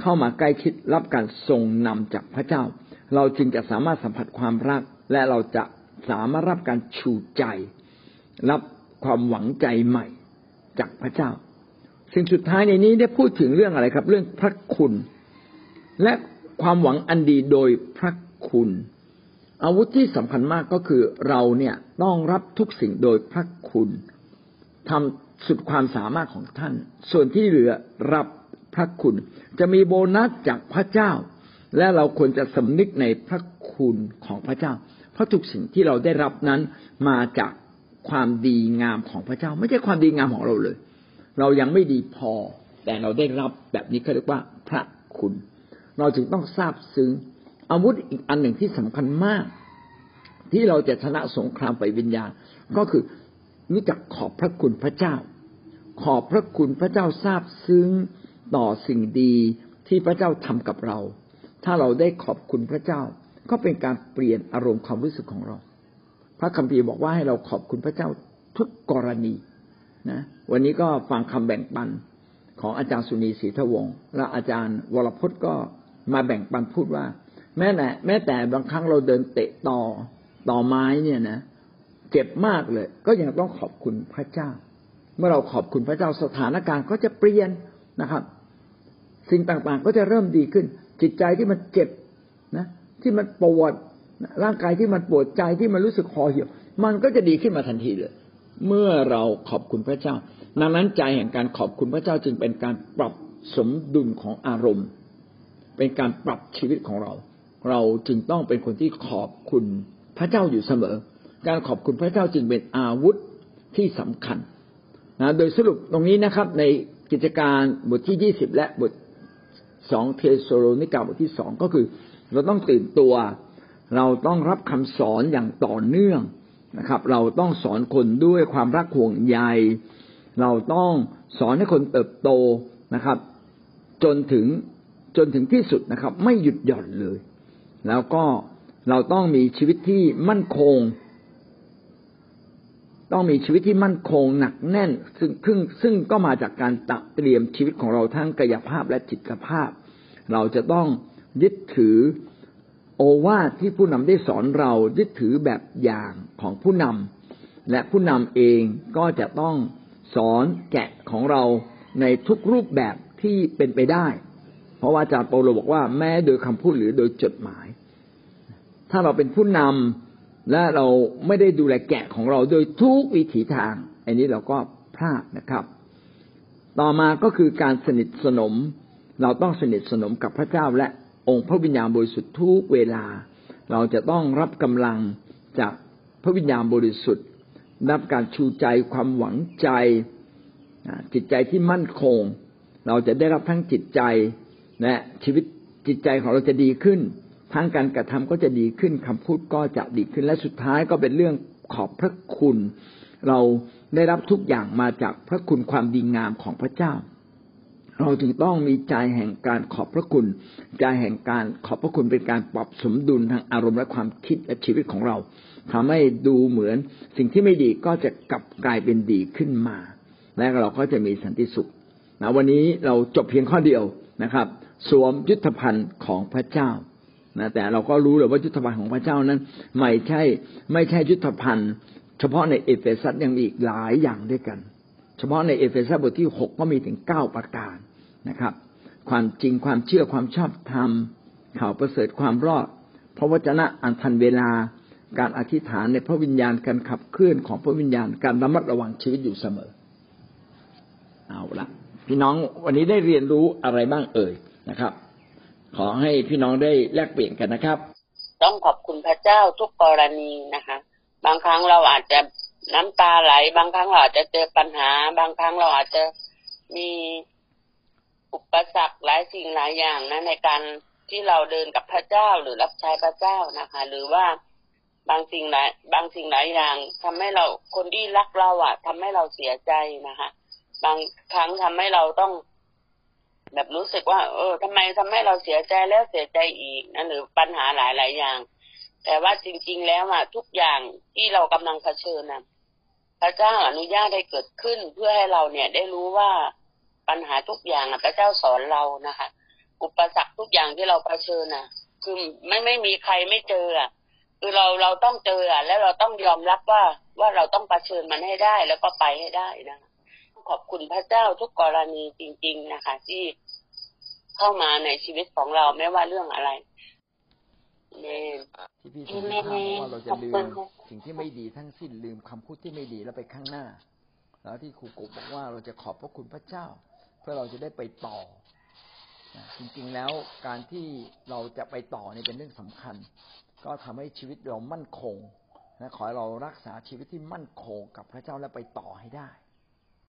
เข้ามาใกล้ชิดรับการทรงนำจากพระเจ้า เราจึงจะสามารถสัมผัสความรัก และเราจะสามารถรับการชูใจ รับความหวังใจใหม่จากพระเจ้า สิ่งสุดท้ายในนี้ได้พูดถึงเรื่องอะไรครับ เรื่องพระคุณ และความหวังอันดีโดยพระคุณ อาวุธที่สำคัญมากก็คือเราเนี่ยต้องรับทุกสิ่งโดยพระคุณทำสุดความสามารถของท่าน ส่วนที่เหลือรับ พระคุณ จะมีโบนัสจากพระเจ้า และเราควรจะสำนึกในพระคุณของพระเจ้า เพราะทุกสิ่งที่เราได้รับนั้นมาจากความดีงามของพระเจ้า ไม่ใช่ความดีงามของเราเลย เรายังไม่ดีพอ แต่เราได้รับแบบนี้เขาเรียกว่าพระคุณ เราจึงต้องทราบซึ้งอาวุธอีกอันหนึ่งที่สำคัญมาก ที่เราจะชนะสงครามไฟวิญญาณ ก็คือรู้จักขอบพระคุณพระเจ้า ขอบพระคุณพระเจ้าทราบซึ้ง ต่อสิ่งดีที่พระเจ้าทำกับเรา ถ้าเราได้ขอบคุณพระเจ้า ก็เป็นการเปลี่ยนอารมณ์ความรู้สึกของเรา พระคัมภีร์บอกว่าให้เราขอบคุณพระเจ้าทุกกรณีนะ วันนี้ก็ฟังคำแบ่งปันของอาจารย์สุนีศรีทวงศ์และอาจารย์วรพจน์ก็มาแบ่งปันพูดว่า แม้แต่แม้แต่บางครั้งเราเดินเตะต่อต่อไม้เนี่ยนะเจ็บมากเลย ก็ยังต้องขอบคุณพระเจ้า เมื่อเราขอบคุณพระเจ้าสถานการณ์ก็จะเปลี่ยน นะครับ สิ่งต่างๆก็จะเริ่มดีขึ้น จิตใจที่มันเจ็บนะ ที่มันปวดร่างกายที่มันปวดใจที่มันรู้สึกคอเหี่ยว มันก็จะดีขึ้นมาทันทีเลย เมื่อเราขอบคุณพระเจ้า ดังนั้นใจแห่งการขอบคุณพระเจ้าจึงเป็นการปรับสมดุลของอารมณ์ เป็นการปรับชีวิตของเรา เราจึงต้องเป็นคนที่ขอบคุณพระเจ้าอยู่เสมอ การขอบคุณพระเจ้าจึงเป็นอาวุธที่สำคัญนะโดยสรุปตรงนี้นะครับใน กิจการบทที่ยี่สิบและบทสองเทสโลนิกาบทที่สองก็คือ เราต้องตื่นตัว เราต้องรับคำสอนอย่างต่อเนื่องนะครับ เราต้องสอนคนด้วยความรักห่วงใยเราต้องสอนให้คนเติบโตนะครับ จนถึงจนถึงที่สุดนะครับ ไม่หยุดหย่อนเลย แล้วก็เราต้องมีชีวิตที่มั่นคง ต้องมีชีวิตที่มั่นคงหนักแน่น ซึ่งซึ่งซึ่งก็มาจากการตักเตรียมชีวิตของเราทั้งกายภาพและจิตภาพ เราจะต้องยึดถือโอวาทที่ผู้นำได้สอนเรายึดถือแบบอย่างของผู้นำและผู้นำเองก็จะต้องสอนแกะของเราในทุกรูปแบบที่เป็นไปได้ เพราะว่าอาจารย์เปโลบอกว่าแม้โดยคำพูดหรือโดยจดหมาย ถ้าเราเป็นผู้นำ และเราไม่ได้ดูแลแกะของเราโดยทุกวิถีทาง อันนี้เราก็พลาดนะครับ ต่อมาก็คือการสนิทสนม เราต้องสนิทสนมกับพระเจ้าและองค์พระวิญญาณบริสุทธิ์ทุกเวลา เราจะต้องรับกำลังจากพระวิญญาณบริสุทธิ์รับการชูใจความหวังใจ จิตใจที่มั่นคง เราจะได้รับทั้งจิตใจและชีวิตจิตใจของเราจะดีขึ้น ทั้งการกระทำก็จะดีขึ้นคำพูดก็จะดีขึ้นและสุดท้ายก็เป็นเรื่องขอบพระคุณ เราได้รับทุกอย่างมาจากพระคุณความดีงามของพระเจ้า เราจึงต้องมีใจแห่งการขอบพระคุณ ใจแห่งการขอบพระคุณเป็นการปรับสมดุลทางอารมณ์และความคิดและชีวิตของเราทำให้ดูเหมือนสิ่งที่ไม่ดีก็จะกลับกลายเป็นดีขึ้นมา และเราก็จะมีสันติสุขนะวันนี้เราจบเพียงข้อเดียวนะครับ สวมยุทธภัณฑ์ของพระเจ้า นะแต่เราก็รู้เลยว่ายุทธภัณฑ์ของพระเจ้านั้น ไม่ใช่ไม่ใช่ยุทธภัณฑ์ เฉพาะในเอเฟซัสยังมีอีกหลายอย่างด้วยกัน เฉพาะในเอเฟซัสบทที่หกก็มีถึงเก้าประการนะครับ ความจริงความเชื่อความชอบธรรมข่าวประเสริฐความรอดพระวจนะอันทันเวลาการอธิษฐานในพระวิญญาณการขับเคลื่อนของพระวิญญาณการระมัดระวังชีวิตอยู่เสมอ เอาละพี่น้องวันนี้ได้เรียนรู้อะไรบ้างเอ่ยนะครับ ขอให้พี่น้องได้แลกเปลี่ยนกันนะครับ ต้องขอบคุณพระเจ้าทุกกรณีนะคะ บางครั้งเราอาจจะน้ำตาไหล บางครั้งเราอาจจะเจอปัญหา บางครั้งเราอาจจะมีอุปสรรคหลายสิ่งหลายอย่างนะในการที่เราเดินกับพระเจ้าหรือรับใช้พระเจ้านะคะ หรือว่าบางสิ่งหลายบางสิ่งหลายอย่างทำให้เราคนที่รักเราอะทำให้เราเสียใจนะคะ บางครั้งทำให้เราต้อง แบบรู้สึกว่า เออทำไมทำให้เราเสียใจแล้วเสียใจอีกนะหรือปัญหาหลายหลายอย่าง แต่ว่าจริง ๆ แล้วอะทุกอย่างที่เรากำลังเผชิญนะพระเจ้าอนุญาตให้เกิดขึ้นเพื่อให้เราเนี่ยได้รู้ว่าปัญหาทุกอย่างพระเจ้าสอนเรานะคะ อุปสรรคทุกอย่างที่เราเผชิญน่ะคือไม่ไม่มีใครไม่เจออะคือเราเราต้องเจออะ แล้วเราต้องยอมรับว่าว่าเราต้องเผชิญมันให้ได้แล้วก็ไปให้ได้นะขอบคุณพระเจ้าทุกกรณีจริง ๆนะคะ ที่ เข้ามาในชีวิตของเราไม่ว่าเรื่องอะไรเนที่พี่สมภาพว่าเราจะลืมสิ่งที่ไม่ดีทั้งสิ้นลืมคำพูดที่ไม่ดีแล้วไปข้างหน้า แล้วที่ครูกบบอกว่าเราจะขอบพระคุณพระเจ้า เพื่อเราจะได้ไปต่อจริงๆแล้วการที่เราจะไปต่อนี่เป็นเรื่องสำคัญ ก็ทำให้ชีวิตเรามั่นคงนะขอให้เรารักษาชีวิตที่มั่นคงกับพระเจ้าและไปต่อให้ได้